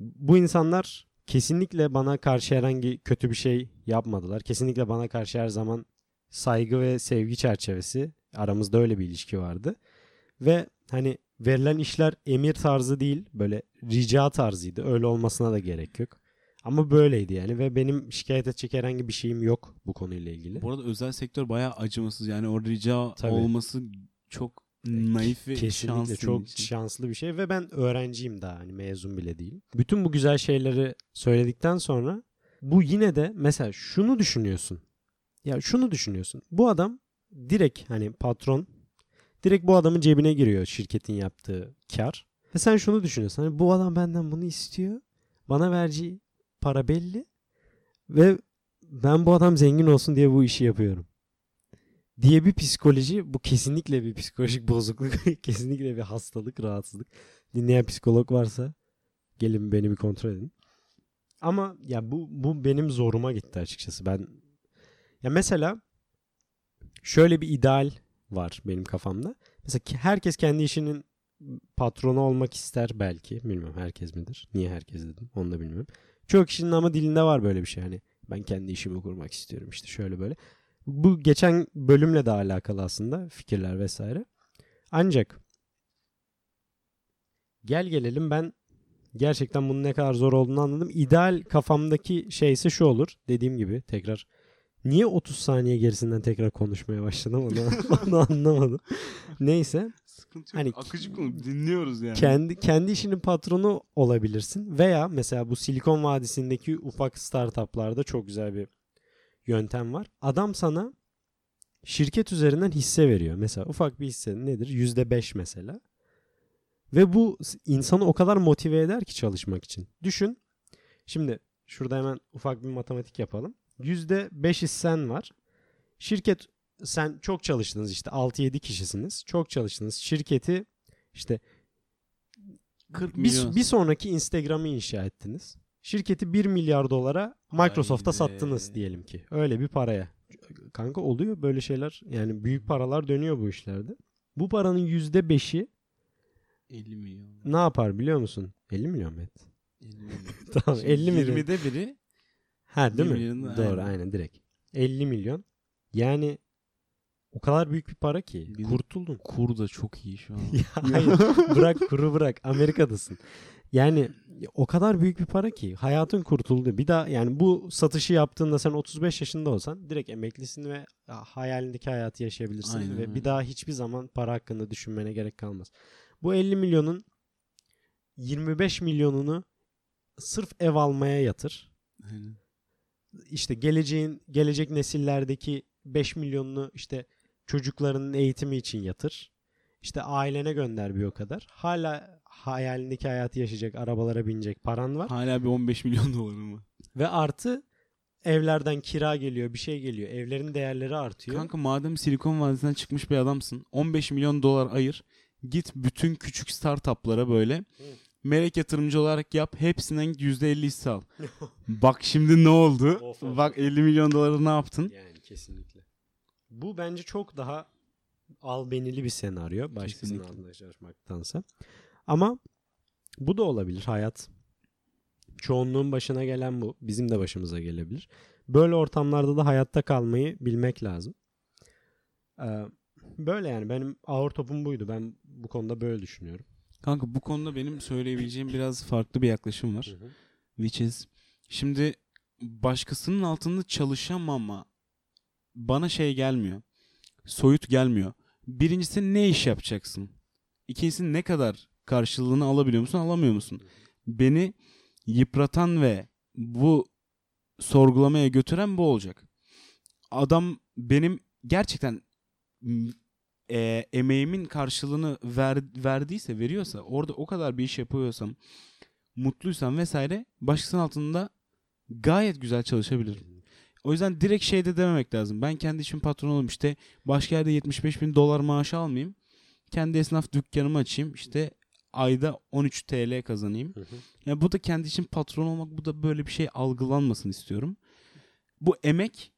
Bu insanlar kesinlikle bana karşı herhangi kötü bir şey yapmadılar. Kesinlikle bana karşı her zaman saygı ve sevgi çerçevesi aramızda öyle bir ilişki vardı. Ve hani verilen işler emir tarzı değil böyle rica tarzıydı. Öyle olmasına da gerek yok. Ama böyleydi yani ve benim şikayet edecek herhangi bir şeyim yok bu konuyla ilgili. Bu arada özel sektör bayağı acımasız. Yani o rica Tabii. olması çok naif ve Kesinlikle şanslı. çok şanslı bir şey ve ben öğrenciyim daha hani mezun bile değilim. Bütün bu güzel şeyleri söyledikten sonra bu yine de mesela şunu düşünüyorsun. Ya şunu düşünüyorsun. Bu adam direkt hani patron direkt bu adamın cebine giriyor şirketin yaptığı kar. Ve sen şunu düşünüyorsun. Hani bu adam benden bunu istiyor. Bana vereceği para belli. Ve ben bu adam zengin olsun diye bu işi yapıyorum. Diye bir psikoloji bu kesinlikle bir psikolojik bozukluk. kesinlikle bir hastalık, rahatsızlık. Dinleyen psikolog varsa gelin beni bir kontrol edin. Ama ya bu bu benim zoruma gitti açıkçası. Ben ya mesela şöyle bir ideal var benim kafamda. Mesela herkes kendi işinin patronu olmak ister belki. Bilmiyorum herkes midir? Niye herkes dedim onu da bilmiyorum. Çoğu kişinin ama dilinde var böyle bir şey. Hani ben kendi işimi kurmak istiyorum işte şöyle böyle. Bu geçen bölümle de alakalı aslında fikirler vesaire. Ancak gel gelelim ben gerçekten bunun ne kadar zor olduğunu anladım. İdeal kafamdaki şey ise şu olur. Dediğim gibi tekrar niye 30 saniye gerisinden tekrar konuşmaya başladım onu, onu anlamadım. Neyse Sıkıntı yok. Hani- Akıcı konu dinliyoruz yani. kendi kendi işinin patronu olabilirsin veya mesela bu Silikon Vadisi'ndeki ufak startuplarda çok güzel bir yöntem var. Adam sana şirket üzerinden hisse veriyor. Mesela ufak bir hisse nedir? %5 mesela. Ve bu insanı o kadar motive eder ki çalışmak için. Düşün. Şimdi şurada hemen ufak bir matematik yapalım. %5 hissen var. Şirket sen çok çalıştınız işte 6-7 kişisiniz. Çok çalıştınız. Şirketi işte 40 bir, milyon. bir sonraki Instagram'ı inşa ettiniz. Şirketi 1 milyar dolara Microsoft'a Haydi. sattınız diyelim ki. Öyle bir paraya. kanka oluyor böyle şeyler. Yani büyük paralar dönüyor bu işlerde. Bu paranın yüzde beşi 50 milyon. ne yapar biliyor musun? 50 milyon mu et? 50 milyon. Tamam 50 milyon. 20'de biri Ha değil 20 mi? Doğru aynen. aynen. direkt. 50 milyon. Yani o kadar büyük bir para ki. De- Kurtuldun. kur da çok iyi şu an. Ya hayır bırak kuru bırak Amerika'dasın. Yani o kadar büyük bir para ki hayatın kurtuldu. Bir daha yani bu satışı yaptığında sen 35 yaşında olsan direkt emeklisin ve hayalindeki hayatı yaşayabilirsin Aynen ve öyle. bir daha hiçbir zaman para hakkında düşünmene gerek kalmaz. Bu 50 milyonun 25 milyonunu sırf ev almaya yatır. Aynen. İşte geleceğin gelecek nesillerdeki 5 milyonunu işte çocuklarının eğitimi için yatır. İşte ailene gönder bir o kadar. Hala hayalindeki hayatı yaşayacak, arabalara binecek paran var. Hala bir 15 milyon dolarım var. Ve artı evlerden kira geliyor, bir şey geliyor. Evlerin değerleri artıyor. Kanka madem Silikon Vadisi'nden çıkmış bir adamsın 15 milyon dolar ayır. Git bütün küçük startuplara böyle melek yatırımcı olarak yap. Hepsinden %50 hisse al. Bak şimdi ne oldu? Of, of. Bak 50 milyon doları ne yaptın? Yani kesinlikle. Bu bence çok daha albenili bir senaryo. Başkasının Kesinlikle. altında çalışmaktansa. Ama bu da olabilir hayat. Çoğunluğun başına gelen bu. Bizim de başımıza gelebilir. Böyle ortamlarda da hayatta kalmayı bilmek lazım. Ee, böyle yani benim ağır topum buydu. Ben bu konuda böyle düşünüyorum. Kanka bu konuda benim söyleyebileceğim biraz farklı bir yaklaşım var. Which is şimdi başkasının altında çalışamama bana şey gelmiyor. Soyut gelmiyor. Birincisi ne iş yapacaksın? İkincisi ne kadar karşılığını alabiliyor musun, alamıyor musun? Beni yıpratan ve bu sorgulamaya götüren bu olacak. Adam benim gerçekten e, emeğimin karşılığını ver, verdiyse, veriyorsa, orada o kadar bir iş yapıyorsam, mutluysam vesaire başkasının altında gayet güzel çalışabilirim. O yüzden direkt şey de dememek lazım. Ben kendi işim patronu olayım işte başka yerde 75 bin dolar maaş almayayım. Kendi esnaf dükkanımı açayım işte ayda 13 TL kazanayım. Ya bu da kendi için patron olmak bu da böyle bir şey algılanmasın istiyorum. Bu emek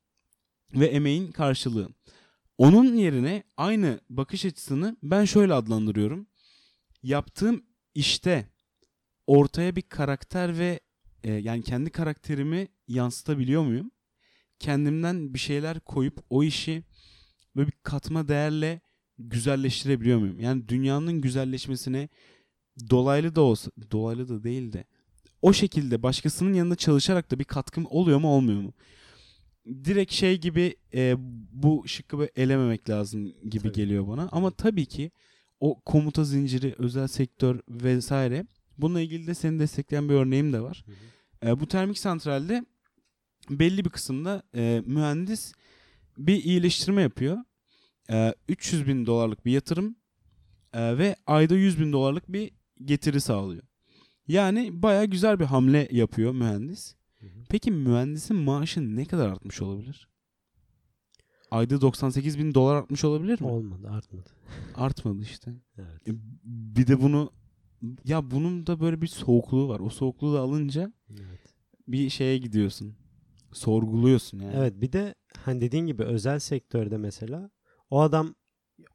ve emeğin karşılığı. Onun yerine aynı bakış açısını ben şöyle adlandırıyorum. Yaptığım işte ortaya bir karakter ve e, yani kendi karakterimi yansıtabiliyor muyum? Kendimden bir şeyler koyup o işi böyle bir katma değerle güzelleştirebiliyor muyum? Yani dünyanın güzelleşmesine dolaylı da olsa, dolaylı da değil de o şekilde başkasının yanında çalışarak da bir katkım oluyor mu olmuyor mu? Direkt şey gibi e, bu şıkkı böyle elememek lazım gibi Tabii. geliyor bana. Ama tabii ki o komuta zinciri, özel sektör vesaire bununla ilgili de seni destekleyen bir örneğim de var. E, bu termik santralde belli bir kısımda e, mühendis bir iyileştirme yapıyor. E, 300 bin dolarlık bir yatırım e, ve ayda 100 bin dolarlık bir getiri sağlıyor. Yani baya güzel bir hamle yapıyor mühendis. Peki mühendisin maaşı ne kadar artmış olabilir? Ayda 98 bin dolar artmış olabilir mi? Olmadı, artmadı. Artmadı işte. Evet. E, Bir de bunu ya bunun da böyle bir soğukluğu var. O soğukluğu da alınca evet. bir şeye gidiyorsun. Sorguluyorsun yani. Evet bir de hani dediğin gibi özel sektörde mesela o adam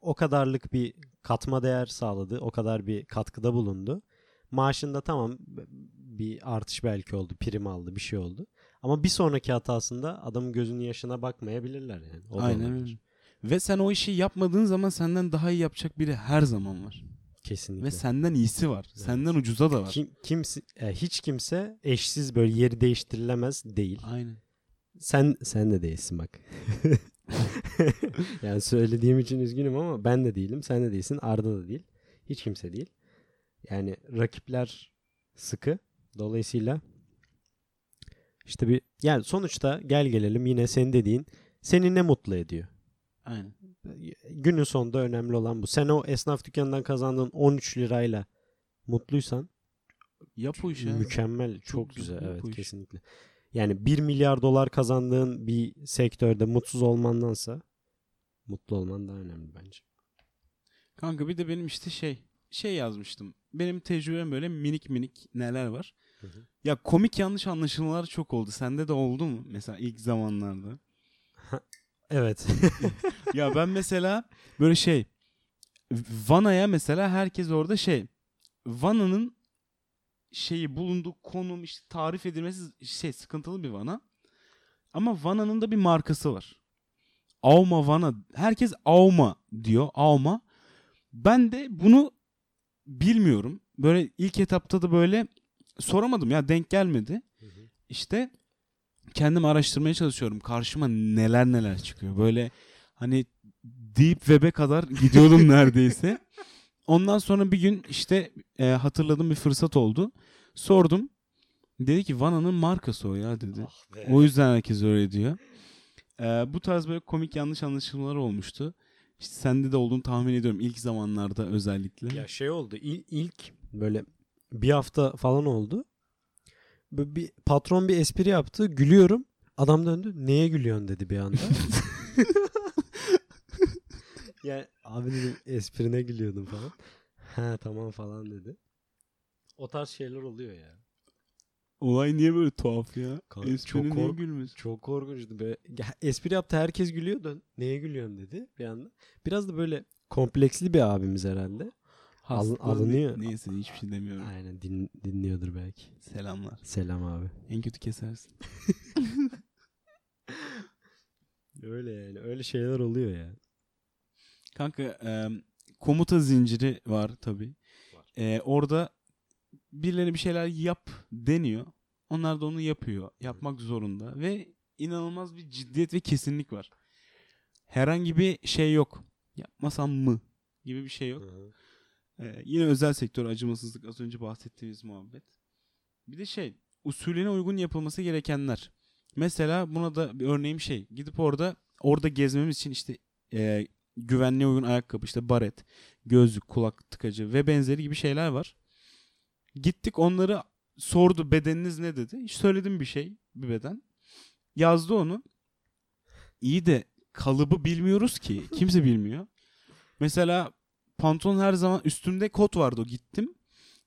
o kadarlık bir katma değer sağladı. O kadar bir katkıda bulundu. Maaşında tamam bir artış belki oldu. Prim aldı bir şey oldu. Ama bir sonraki hatasında adamın gözünün yaşına bakmayabilirler yani. O Aynen öyle. Ve sen o işi yapmadığın zaman senden daha iyi yapacak biri her zaman var. Kesinlikle. Ve senden iyisi var. Evet. Senden ucuza da var. Kim, kimse, e, hiç kimse eşsiz böyle yeri değiştirilemez değil. Aynen. Sen sen de değilsin bak. yani söylediğim için üzgünüm ama ben de değilim. Sen de değilsin. Arda da değil. Hiç kimse değil. Yani rakipler sıkı. Dolayısıyla işte bir yani sonuçta gel gelelim yine senin dediğin seni ne mutlu ediyor? Aynen. Günün sonunda önemli olan bu. Sen o esnaf dükkanından kazandığın 13 lirayla mutluysan Yap o işi. Mükemmel. Çok, Çok güzel. Evet iş. kesinlikle. Yani 1 milyar dolar kazandığın bir sektörde mutsuz olmandansa mutlu olman daha önemli bence. Kanka bir de benim işte şey şey yazmıştım. Benim tecrübem böyle minik minik neler var. Hı hı. Ya komik yanlış anlaşılmalar çok oldu. Sende de oldu mu? Mesela ilk zamanlarda. Evet. ya ben mesela böyle şey Vana'ya mesela herkes orada şey Vana'nın şeyi bulunduğu konum işte tarif edilmesi şey sıkıntılı bir Vana. Ama Vana'nın da bir markası var. Auma Vana. Herkes Auma diyor. Auma. Ben de bunu bilmiyorum. Böyle ilk etapta da böyle soramadım ya denk gelmedi. İşte kendim araştırmaya çalışıyorum. Karşıma neler neler çıkıyor. Böyle hani Deep Web'e kadar gidiyordum neredeyse. Ondan sonra bir gün işte e, hatırladığım bir fırsat oldu. Sordum. Dedi ki Vana'nın markası o ya dedi. O yüzden herkes öyle diyor. E, bu tarz böyle komik yanlış anlaşılmalar olmuştu. İşte sende de olduğunu tahmin ediyorum ilk zamanlarda özellikle. Ya şey oldu. il- ilk böyle bir hafta falan oldu. Böyle bir patron bir espri yaptı. Gülüyorum. Adam döndü. Neye gülüyorsun dedi bir anda. yani abi dedim esprine gülüyordum falan. Ha tamam falan dedi. O tarz şeyler oluyor ya. Olay niye böyle tuhaf ya? Kanka, Esprinin çok niye kork- gülmesi? Çok korkunçtu. Böyle, ya espri yaptı herkes gülüyor. Neye gülüyorsun dedi bir anda. Biraz da böyle kompleksli bir abimiz herhalde. Alın- Hasta- alınıyor. Neyse hiçbir şey demiyorum. Aynen din, dinliyordur belki. Selamlar. Selam abi. En kötü kesersin. Öyle yani. Öyle şeyler oluyor ya. Kanka e, komuta zinciri var tabi. Var. orada birileri bir şeyler yap deniyor. Onlar da onu yapıyor. Yapmak zorunda. Ve inanılmaz bir ciddiyet ve kesinlik var. Herhangi bir şey yok. Yapmasam mı? Gibi bir şey yok. Ee, yine özel sektör acımasızlık az önce bahsettiğimiz muhabbet. Bir de şey usulüne uygun yapılması gerekenler. Mesela buna da bir örneğim şey gidip orada orada gezmemiz için işte e, güvenliğe uygun ayakkabı işte baret, gözlük, kulak tıkacı ve benzeri gibi şeyler var. Gittik onları sordu bedeniniz ne dedi. Hiç söyledim bir şey bir beden. Yazdı onu. İyi de kalıbı bilmiyoruz ki. Kimse bilmiyor. Mesela pantolon her zaman üstümde kot vardı o gittim.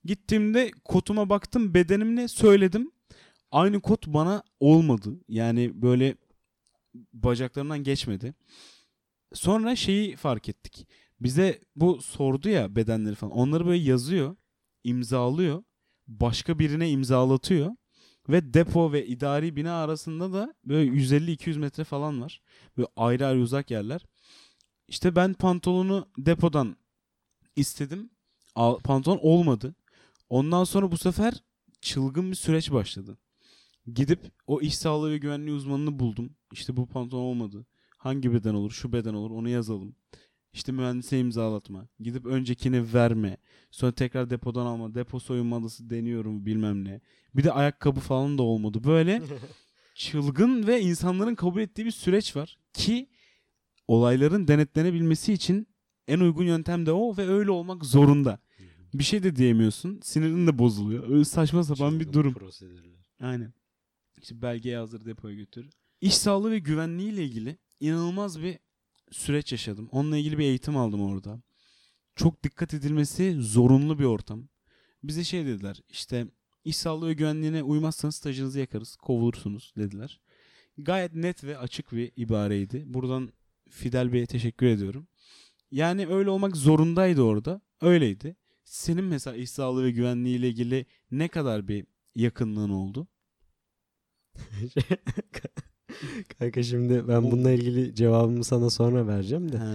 Gittiğimde kotuma baktım bedenimle söyledim. Aynı kot bana olmadı. Yani böyle bacaklarımdan geçmedi. Sonra şeyi fark ettik. Bize bu sordu ya bedenleri falan. Onları böyle yazıyor, imzalıyor, başka birine imzalatıyor ve depo ve idari bina arasında da böyle 150-200 metre falan var. Böyle ayrı ayrı uzak yerler. İşte ben pantolonu depodan istedim. Pantolon olmadı. Ondan sonra bu sefer çılgın bir süreç başladı. Gidip o iş sağlığı ve güvenliği uzmanını buldum. İşte bu pantolon olmadı. Hangi beden olur? Şu beden olur. Onu yazalım. İşte mühendise imzalatma. Gidip öncekini verme. Sonra tekrar depodan alma. Depo soyunmalısı deniyorum bilmem ne. Bir de ayakkabı falan da olmadı. Böyle çılgın ve insanların kabul ettiği bir süreç var. Ki olayların denetlenebilmesi için en uygun yöntem de o ve öyle olmak zorunda. Bir şey de diyemiyorsun. Sinirin de bozuluyor. Öyle saçma sapan bir Çılgın durum. prosedürler. Aynen. İşte belgeyi hazır depoya götür. İş sağlığı ve güvenliği ile ilgili inanılmaz bir süreç yaşadım. Onunla ilgili bir eğitim aldım orada. Çok dikkat edilmesi zorunlu bir ortam. Bize şey dediler işte iş sağlığı ve güvenliğine uymazsanız stajınızı yakarız, kovulursunuz dediler. Gayet net ve açık bir ibareydi. Buradan Fidel Bey'e teşekkür ediyorum. Yani öyle olmak zorundaydı orada. Öyleydi. Senin mesela iş sağlığı ve güvenliği ile ilgili ne kadar bir yakınlığın oldu? Kanka şimdi ben bununla ilgili cevabımı sana sonra vereceğim de. Ha.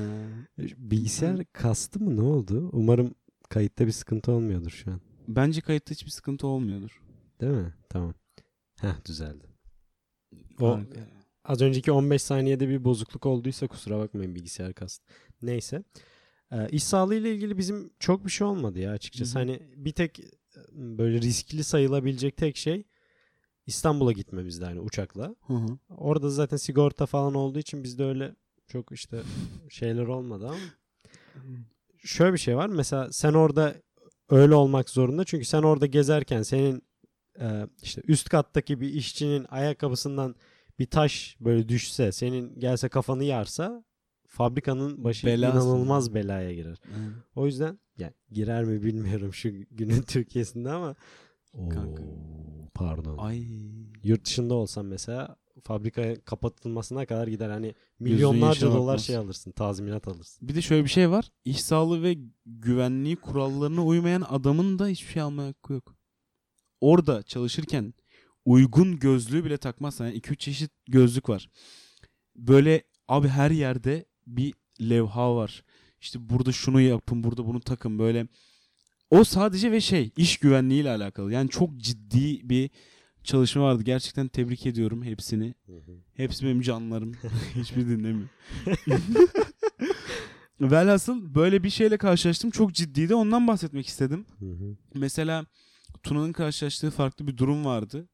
Bilgisayar kastı mı ne oldu? Umarım kayıtta bir sıkıntı olmuyordur şu an. Bence kayıtta hiçbir sıkıntı olmuyordur. Değil mi? Tamam. Heh düzeldi. O az önceki 15 saniyede bir bozukluk olduysa kusura bakmayın bilgisayar kast. Neyse. Ee, iş sağlığı ile ilgili bizim çok bir şey olmadı ya açıkçası. Hı hı. Hani bir tek e, böyle riskli sayılabilecek tek şey İstanbul'a gitmemizdi hani uçakla. Hı hı. Orada zaten sigorta falan olduğu için bizde öyle çok işte şeyler olmadı ama şöyle bir şey var. Mesela sen orada öyle olmak zorunda. Çünkü sen orada gezerken senin e, işte üst kattaki bir işçinin ayakkabısından bir taş böyle düşse, senin gelse kafanı yarsa fabrikanın başı Belasın. inanılmaz belaya girer. Aynen. O yüzden ya girer mi bilmiyorum şu günün Türkiye'sinde ama Kanka. Pardon. Ay. Yurt dışında olsam mesela fabrika kapatılmasına kadar gider. Hani milyonlarca yaşına dolar bakmaz. şey alırsın. Tazminat alırsın. Bir de şöyle bir şey var. İş sağlığı ve güvenliği kurallarına uymayan adamın da hiçbir şey almaya hakkı yok. Orada çalışırken uygun gözlüğü bile takmazsan yani 2-3 çeşit gözlük var. Böyle abi her yerde bir levha var. İşte burada şunu yapın, burada bunu takın böyle. O sadece ve şey iş güvenliği ile alakalı. Yani çok ciddi bir çalışma vardı. Gerçekten tebrik ediyorum hepsini. Hepsi benim canlarım. Hiçbir dinlemiyor. Velhasıl böyle bir şeyle karşılaştım. Çok ciddiydi. Ondan bahsetmek istedim. Mesela Tuna'nın karşılaştığı farklı bir durum vardı.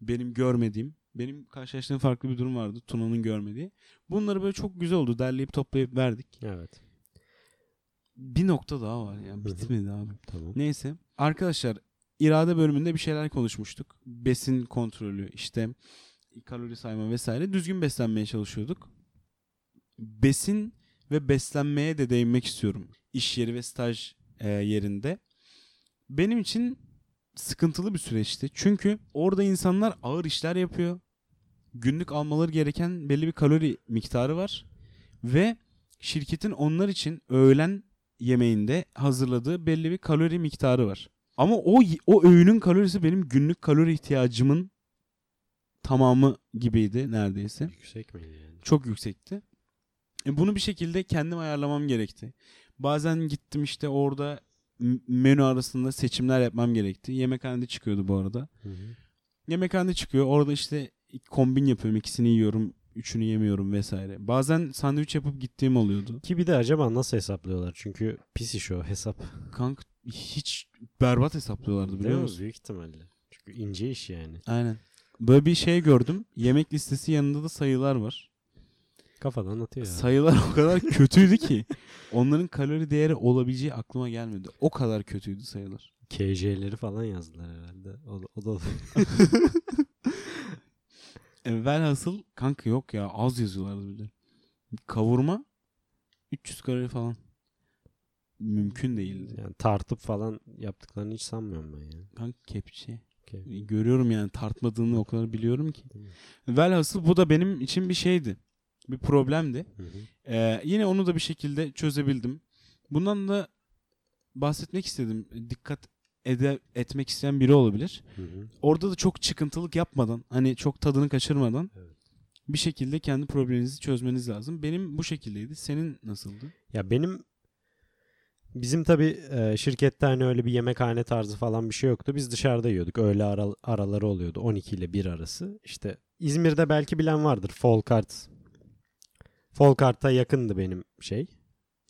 Benim görmediğim. Benim karşılaştığım farklı bir durum vardı. Tuna'nın görmediği. Bunları böyle çok güzel oldu. Derleyip toplayıp verdik. evet. Bir nokta daha var. Hı. bitmedi abi. Tamam. Neyse. Arkadaşlar irade bölümünde bir şeyler konuşmuştuk. Besin kontrolü işte kalori sayma vesaire. Düzgün beslenmeye çalışıyorduk. Besin ve beslenmeye de değinmek istiyorum. İş yeri ve staj e, yerinde. Benim için sıkıntılı bir süreçti. Çünkü orada insanlar ağır işler yapıyor. Günlük almaları gereken belli bir kalori miktarı var. Ve şirketin onlar için öğlen yemeğinde hazırladığı belli bir kalori miktarı var. Ama o o öğünün kalorisi benim günlük kalori ihtiyacımın tamamı gibiydi neredeyse. Yüksek miydi yani? Çok yüksekti. E bunu bir şekilde kendim ayarlamam gerekti. Bazen gittim işte orada menü arasında seçimler yapmam gerekti. Yemekhanede çıkıyordu bu arada. Yemekhanede çıkıyor. Orada işte kombin yapıyorum. ikisini yiyorum. Üçünü yemiyorum vesaire. Bazen sandviç yapıp gittiğim oluyordu. Ki bir de acaba nasıl hesaplıyorlar? Çünkü pis iş o hesap. Kanka hiç berbat hesaplıyorlardı biliyor Değil mi? musun? Büyük ihtimalle. Çünkü ince iş yani. Aynen. Böyle bir şey gördüm. Yemek listesi yanında da sayılar var. Kafadan atıyor ya. Sayılar o kadar kötüydü ki onların kalori değeri olabileceği aklıma gelmedi. O kadar kötüydü sayılar. KJ'leri falan yazdılar herhalde. O, da- o da velhasıl kanka yok ya az yazıyorlardı bir de. Kavurma 300 kalori falan. Mümkün değildi. yani tartıp falan yaptıklarını hiç sanmıyorum ben ya. Kanka kepçe. Okey. Görüyorum yani tartmadığını o kadar biliyorum ki. Velhasıl bu da benim için bir şeydi. Bir problemdi. Hı hı. Ee, yine onu da bir şekilde çözebildim. Bundan da bahsetmek istedim. Dikkat ede, etmek isteyen biri olabilir. Hı hı. Orada da çok çıkıntılık yapmadan, hani çok tadını kaçırmadan Evet. bir şekilde kendi probleminizi çözmeniz lazım. Benim bu şekildeydi. Senin nasıldı? Ya benim bizim tabii e, şirkette hani öyle bir yemekhane tarzı falan bir şey yoktu. Biz dışarıda yiyorduk. Öğle ara- araları oluyordu. 12 ile 1 arası. İşte İzmir'de belki bilen vardır. Folkart. Folkart'a yakındı benim şey.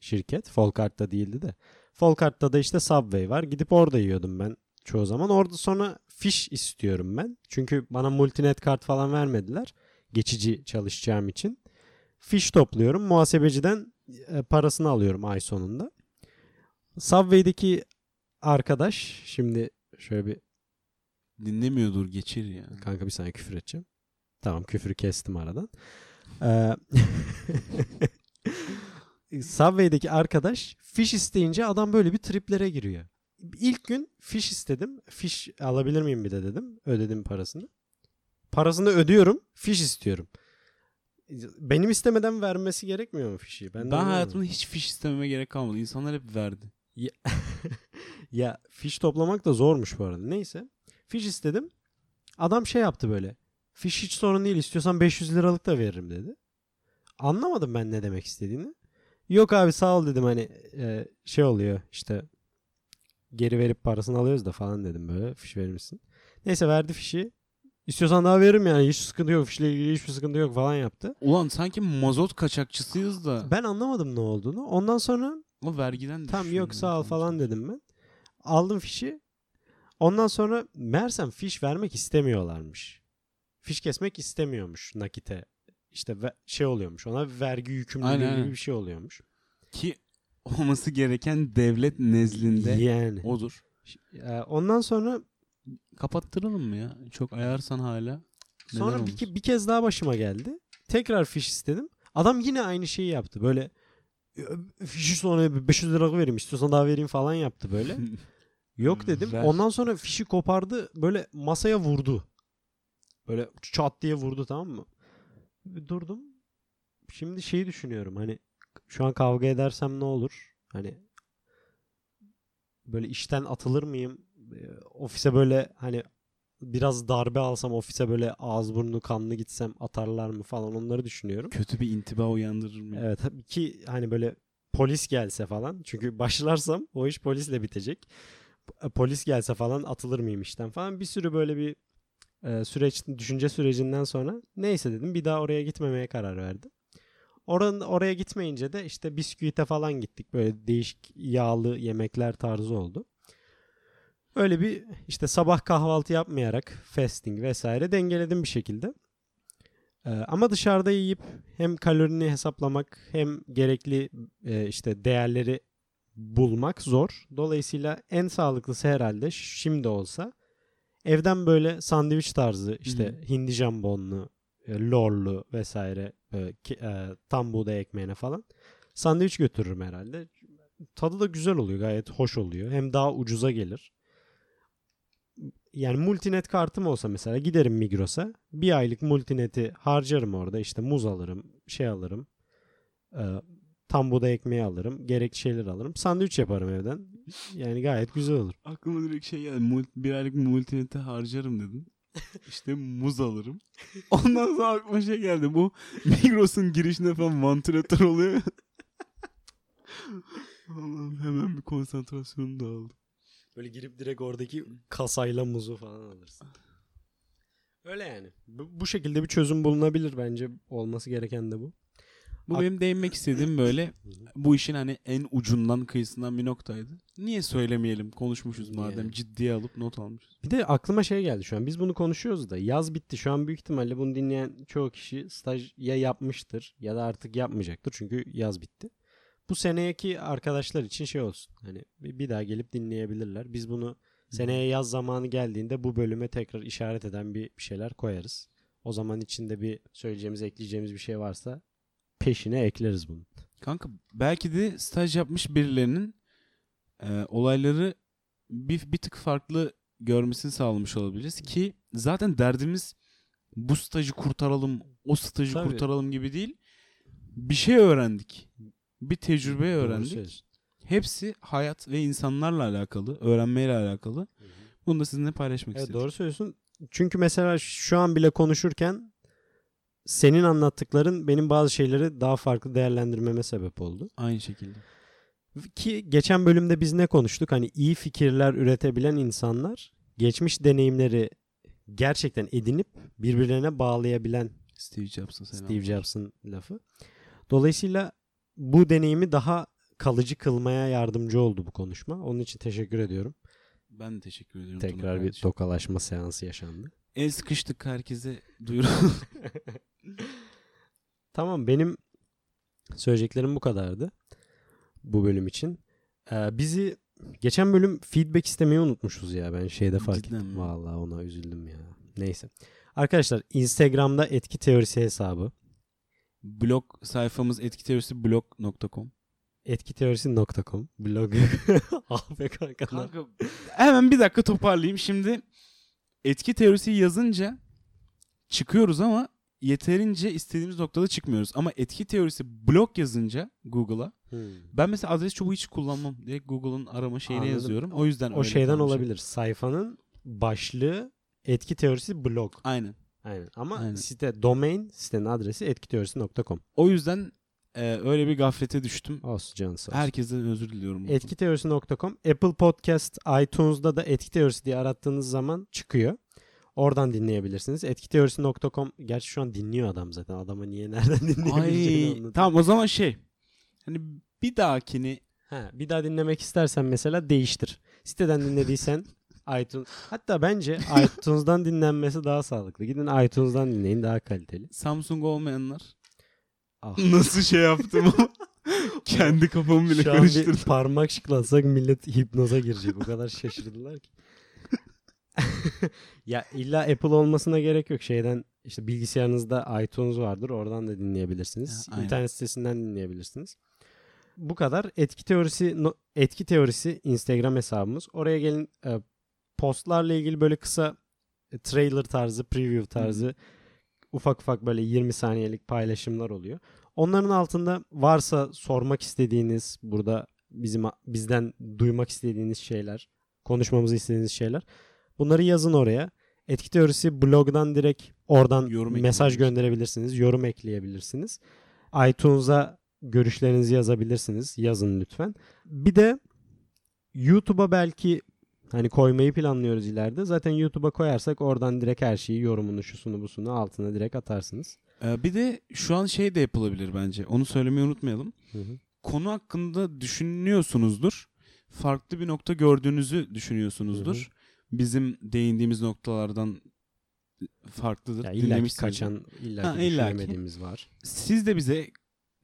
Şirket. Folkart'ta değildi de. Folkart'ta da işte Subway var. Gidip orada yiyordum ben çoğu zaman. Orada sonra fiş istiyorum ben. Çünkü bana multinet kart falan vermediler. Geçici çalışacağım için. Fiş topluyorum. Muhasebeciden e, parasını alıyorum ay sonunda. Subway'deki arkadaş şimdi şöyle bir Dinlemiyordur geçir ya. kanka bir saniye küfür edeceğim. Tamam küfürü kestim aradan. Ee, Subway'deki arkadaş fiş isteyince adam böyle bir triplere giriyor. İlk gün fiş istedim. Fiş alabilir miyim bir de dedim. Ödedim parasını. Parasını ödüyorum. Fiş istiyorum. Benim istemeden vermesi gerekmiyor mu fişi? Ben, anlamadım. hayatımda hiç fiş istememe gerek kalmadı. İnsanlar hep verdi. Ya fiş toplamak da zormuş bu arada. Neyse. Fiş istedim. Adam şey yaptı böyle. Fiş hiç sorun değil. İstiyorsan 500 liralık da veririm dedi. Anlamadım ben ne demek istediğini. Yok abi sağ ol dedim hani e, şey oluyor işte geri verip parasını alıyoruz da falan dedim böyle fiş verir misin? Neyse verdi fişi. İstiyorsan daha veririm yani hiç sıkıntı yok fişle ilgili hiçbir sıkıntı yok falan yaptı. Ulan sanki mazot kaçakçısıyız da. Ben anlamadım ne olduğunu. Ondan sonra O vergiden düşüyor yok sağ ol falan dedim ben. Aldım fişi. Ondan sonra meğersem fiş vermek istemiyorlarmış. Fiş kesmek istemiyormuş nakite. İşte şey oluyormuş ona vergi yükümlülüğü Aynen, gibi aynen. bir şey oluyormuş. Ki olması gereken devlet nezdinde Yani. odur. Ee, Ondan sonra Kapattıralım mı ya? Çok ayarsan hala. sonra bir, ke- bir kez daha başıma geldi. Tekrar fiş istedim. Adam yine aynı şeyi yaptı. Böyle "Ö, fişi sonra 500 lira vereyim istiyorsan daha vereyim falan yaptı böyle. Yok dedim. Ver. Ondan sonra fişi kopardı böyle masaya vurdu. Böyle çat diye vurdu tamam mı? Durdum. Şimdi şeyi düşünüyorum hani şu an kavga edersem ne olur? Hani böyle işten atılır mıyım? Ofise böyle hani biraz darbe alsam ofise böyle ağız burnu kanlı gitsem atarlar mı falan onları düşünüyorum. Kötü bir intiba uyandırır mı? Evet tabii ki hani böyle polis gelse falan çünkü başlarsam o iş polisle bitecek. Polis gelse falan atılır mıyım işten falan bir sürü böyle bir e, süreç düşünce sürecinden sonra neyse dedim bir daha oraya gitmemeye karar verdim. Oranın oraya gitmeyince de işte bisküvite falan gittik. Böyle değişik yağlı yemekler tarzı oldu. Öyle bir işte sabah kahvaltı yapmayarak fasting vesaire dengeledim bir şekilde. Ee, ama dışarıda yiyip hem kalorini hesaplamak hem gerekli e, işte değerleri bulmak zor. Dolayısıyla en sağlıklısı herhalde şimdi olsa evden böyle sandviç tarzı işte Hı hı. hindi jambonlu, e, lorlu vesaire böyle ki- e, tam buğday ekmeğine falan sandviç götürürüm herhalde. Tadı da güzel oluyor gayet hoş oluyor. Hem daha ucuza gelir. Yani multinet kartım olsa mesela giderim Migros'a. Bir aylık multineti harcarım orada. İşte muz alırım, şey alırım. E, tam buğday ekmeği alırım. Gerekli şeyler alırım. Sandviç yaparım evden. Yani gayet güzel olur. Aklıma direkt şey geldi. Mul- bir aylık multinete harcarım dedin. İşte muz alırım. Ondan sonra aklıma şey geldi. Bu Migros'un girişinde falan vantilatör oluyor. Allah'ım hemen bir konsantrasyonum dağıldı. Böyle girip direkt oradaki kasayla muzu falan alırsın. Öyle yani. Bu, bu şekilde bir çözüm bulunabilir bence. Olması gereken de bu. Bu Ak- benim değinmek istediğim böyle bu işin hani en ucundan kıyısından bir noktaydı. Niye söylemeyelim? Konuşmuşuz Niye? madem ciddiye alıp not almışız. Bir de aklıma şey geldi şu an. Biz bunu konuşuyoruz da yaz bitti. Şu an büyük ihtimalle bunu dinleyen çoğu kişi staj ya yapmıştır ya da artık yapmayacaktır. Çünkü yaz bitti. Bu seneki arkadaşlar için şey olsun. Hani bir daha gelip dinleyebilirler. Biz bunu seneye yaz zamanı geldiğinde bu bölüme tekrar işaret eden bir şeyler koyarız. O zaman içinde bir söyleyeceğimiz, ekleyeceğimiz bir şey varsa peşine ekleriz bunu. Kanka belki de staj yapmış birilerinin e, olayları bir, bir tık farklı görmesini sağlamış olabiliriz ki zaten derdimiz bu stajı kurtaralım, o stajı Tabii. kurtaralım gibi değil. Bir şey öğrendik. Bir tecrübe öğrendik. söylüyorsun. Hepsi hayat ve insanlarla alakalı, öğrenmeyle alakalı. Bunu da sizinle paylaşmak Evet istedim. doğru söylüyorsun. Çünkü mesela şu an bile konuşurken senin anlattıkların benim bazı şeyleri daha farklı değerlendirmeme sebep oldu. Aynı şekilde. Ki geçen bölümde biz ne konuştuk? Hani iyi fikirler üretebilen insanlar geçmiş deneyimleri gerçekten edinip birbirlerine bağlayabilen Steve selam. Steve Jobs'ın lafı. Dolayısıyla bu deneyimi daha kalıcı kılmaya yardımcı oldu bu konuşma. Onun için teşekkür ediyorum. Ben de teşekkür ediyorum. Tekrar bir kardeşim. tokalaşma seansı yaşandı. El sıkıştık herkese duyuralım. Tamam benim söyleyeceklerim bu kadardı bu bölüm için. Ee, bizi geçen bölüm feedback istemeyi unutmuşuz ya ben şeyde fark Cidden ettim. mi? Vallahi ona üzüldüm ya. Neyse. Arkadaşlar Instagram'da etki teorisi hesabı blog sayfamız etkiteorisiblog.com etkiteorisi.com blog ah be kanka. Kanka hemen bir dakika toparlayayım. Şimdi etki teorisi yazınca çıkıyoruz ama yeterince istediğimiz noktada çıkmıyoruz. Ama etki teorisi blog yazınca Google'a Hmm. ben mesela adres çubuğu hiç kullanmam. Direkt Google'ın arama şeyine Anladım. yazıyorum. O yüzden O şeyden kalmış. olabilir. Sayfanın başlığı etki teorisi blog. Aynen. Aynen. Ama Aynen. site domain sitenin adresi etkiteorisi.com. O yüzden e, öyle bir gaflete düştüm. Olsun canı sağ olsun. Herkesten özür diliyorum. Etkiteorisi.com Apple Podcast, iTunes'da da Etki Teorisi diye arattığınız zaman çıkıyor. Oradan dinleyebilirsiniz. Etkiteorisi.com Gerçi şu an dinliyor adam zaten. Adama niye nereden dinleyebileceğini Ay, anladım. tamam o zaman şey. Hani bir dahakini Ha, bir daha dinlemek istersen mesela değiştir. Siteden dinlediysen iTunes. Hatta bence iTunes'dan dinlenmesi daha sağlıklı. Gidin iTunes'dan dinleyin daha kaliteli. Samsung olmayanlar Ah. nasıl şey yaptım ama kendi kafamı bile Şu an bir karıştırdım. parmak şıklatsak millet hipnoza girecek. O kadar şaşırdılar ki. Ya illa Apple olmasına gerek yok. Şeyden işte bilgisayarınızda iTunes vardır. Oradan da dinleyebilirsiniz. Ha, aynen. İnternet sitesinden dinleyebilirsiniz. Bu kadar. Etki teorisi no- etki teorisi Instagram hesabımız. Oraya gelin e, postlarla ilgili böyle kısa e, trailer tarzı, preview tarzı ufak ufak böyle 20 saniyelik paylaşımlar oluyor. Onların altında varsa sormak istediğiniz burada bizim bizden duymak istediğiniz şeyler, konuşmamızı istediğiniz şeyler. Bunları yazın oraya. Etki teorisi blogdan direkt oradan Yorum mesaj gönderebilirsiniz, yorum ekleyebilirsiniz. iTunes'a görüşlerinizi yazabilirsiniz. Yazın lütfen. Bir de YouTube'a belki hani koymayı planlıyoruz ileride. Zaten YouTube'a koyarsak oradan direkt her şeyi yorumunu, şusunu, busunu altına direkt atarsınız. Ee, bir de şu an şey de yapılabilir bence. Onu söylemeyi unutmayalım. Konu hakkında düşünüyorsunuzdur. Farklı bir nokta gördüğünüzü düşünüyorsunuzdur. Hı hı. Bizim değindiğimiz noktalardan farklıdır. Ya illa ki kaçan, illa ki düşünemediğimiz var. Siz de bize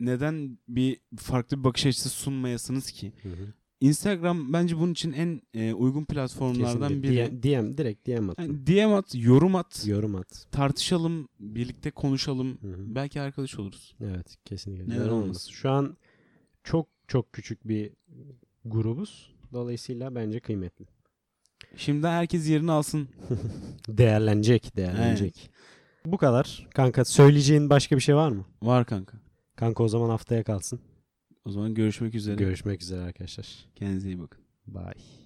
neden bir farklı bir bakış açısı sunmayasınız ki? Hı hı. Instagram bence bunun için en e, uygun platformlardan Kesinlikle. biri. DM, DM, direkt DM atın. Yani DM at, yorum at, Yorum at. tartışalım, birlikte konuşalım. Hı hı. Belki arkadaş oluruz. Evet kesinlikle. Neden olmasın? Şu an çok çok küçük bir grubuz. Dolayısıyla bence kıymetli. Şimdi herkes yerini alsın. Değerlenecek, değerlenecek. Bu kadar. Kanka söyleyeceğin başka bir şey var mı? Var kanka. Kanka o zaman haftaya kalsın. O zaman görüşmek üzere. Görüşmek üzere arkadaşlar. Kendinize iyi bakın. Bye.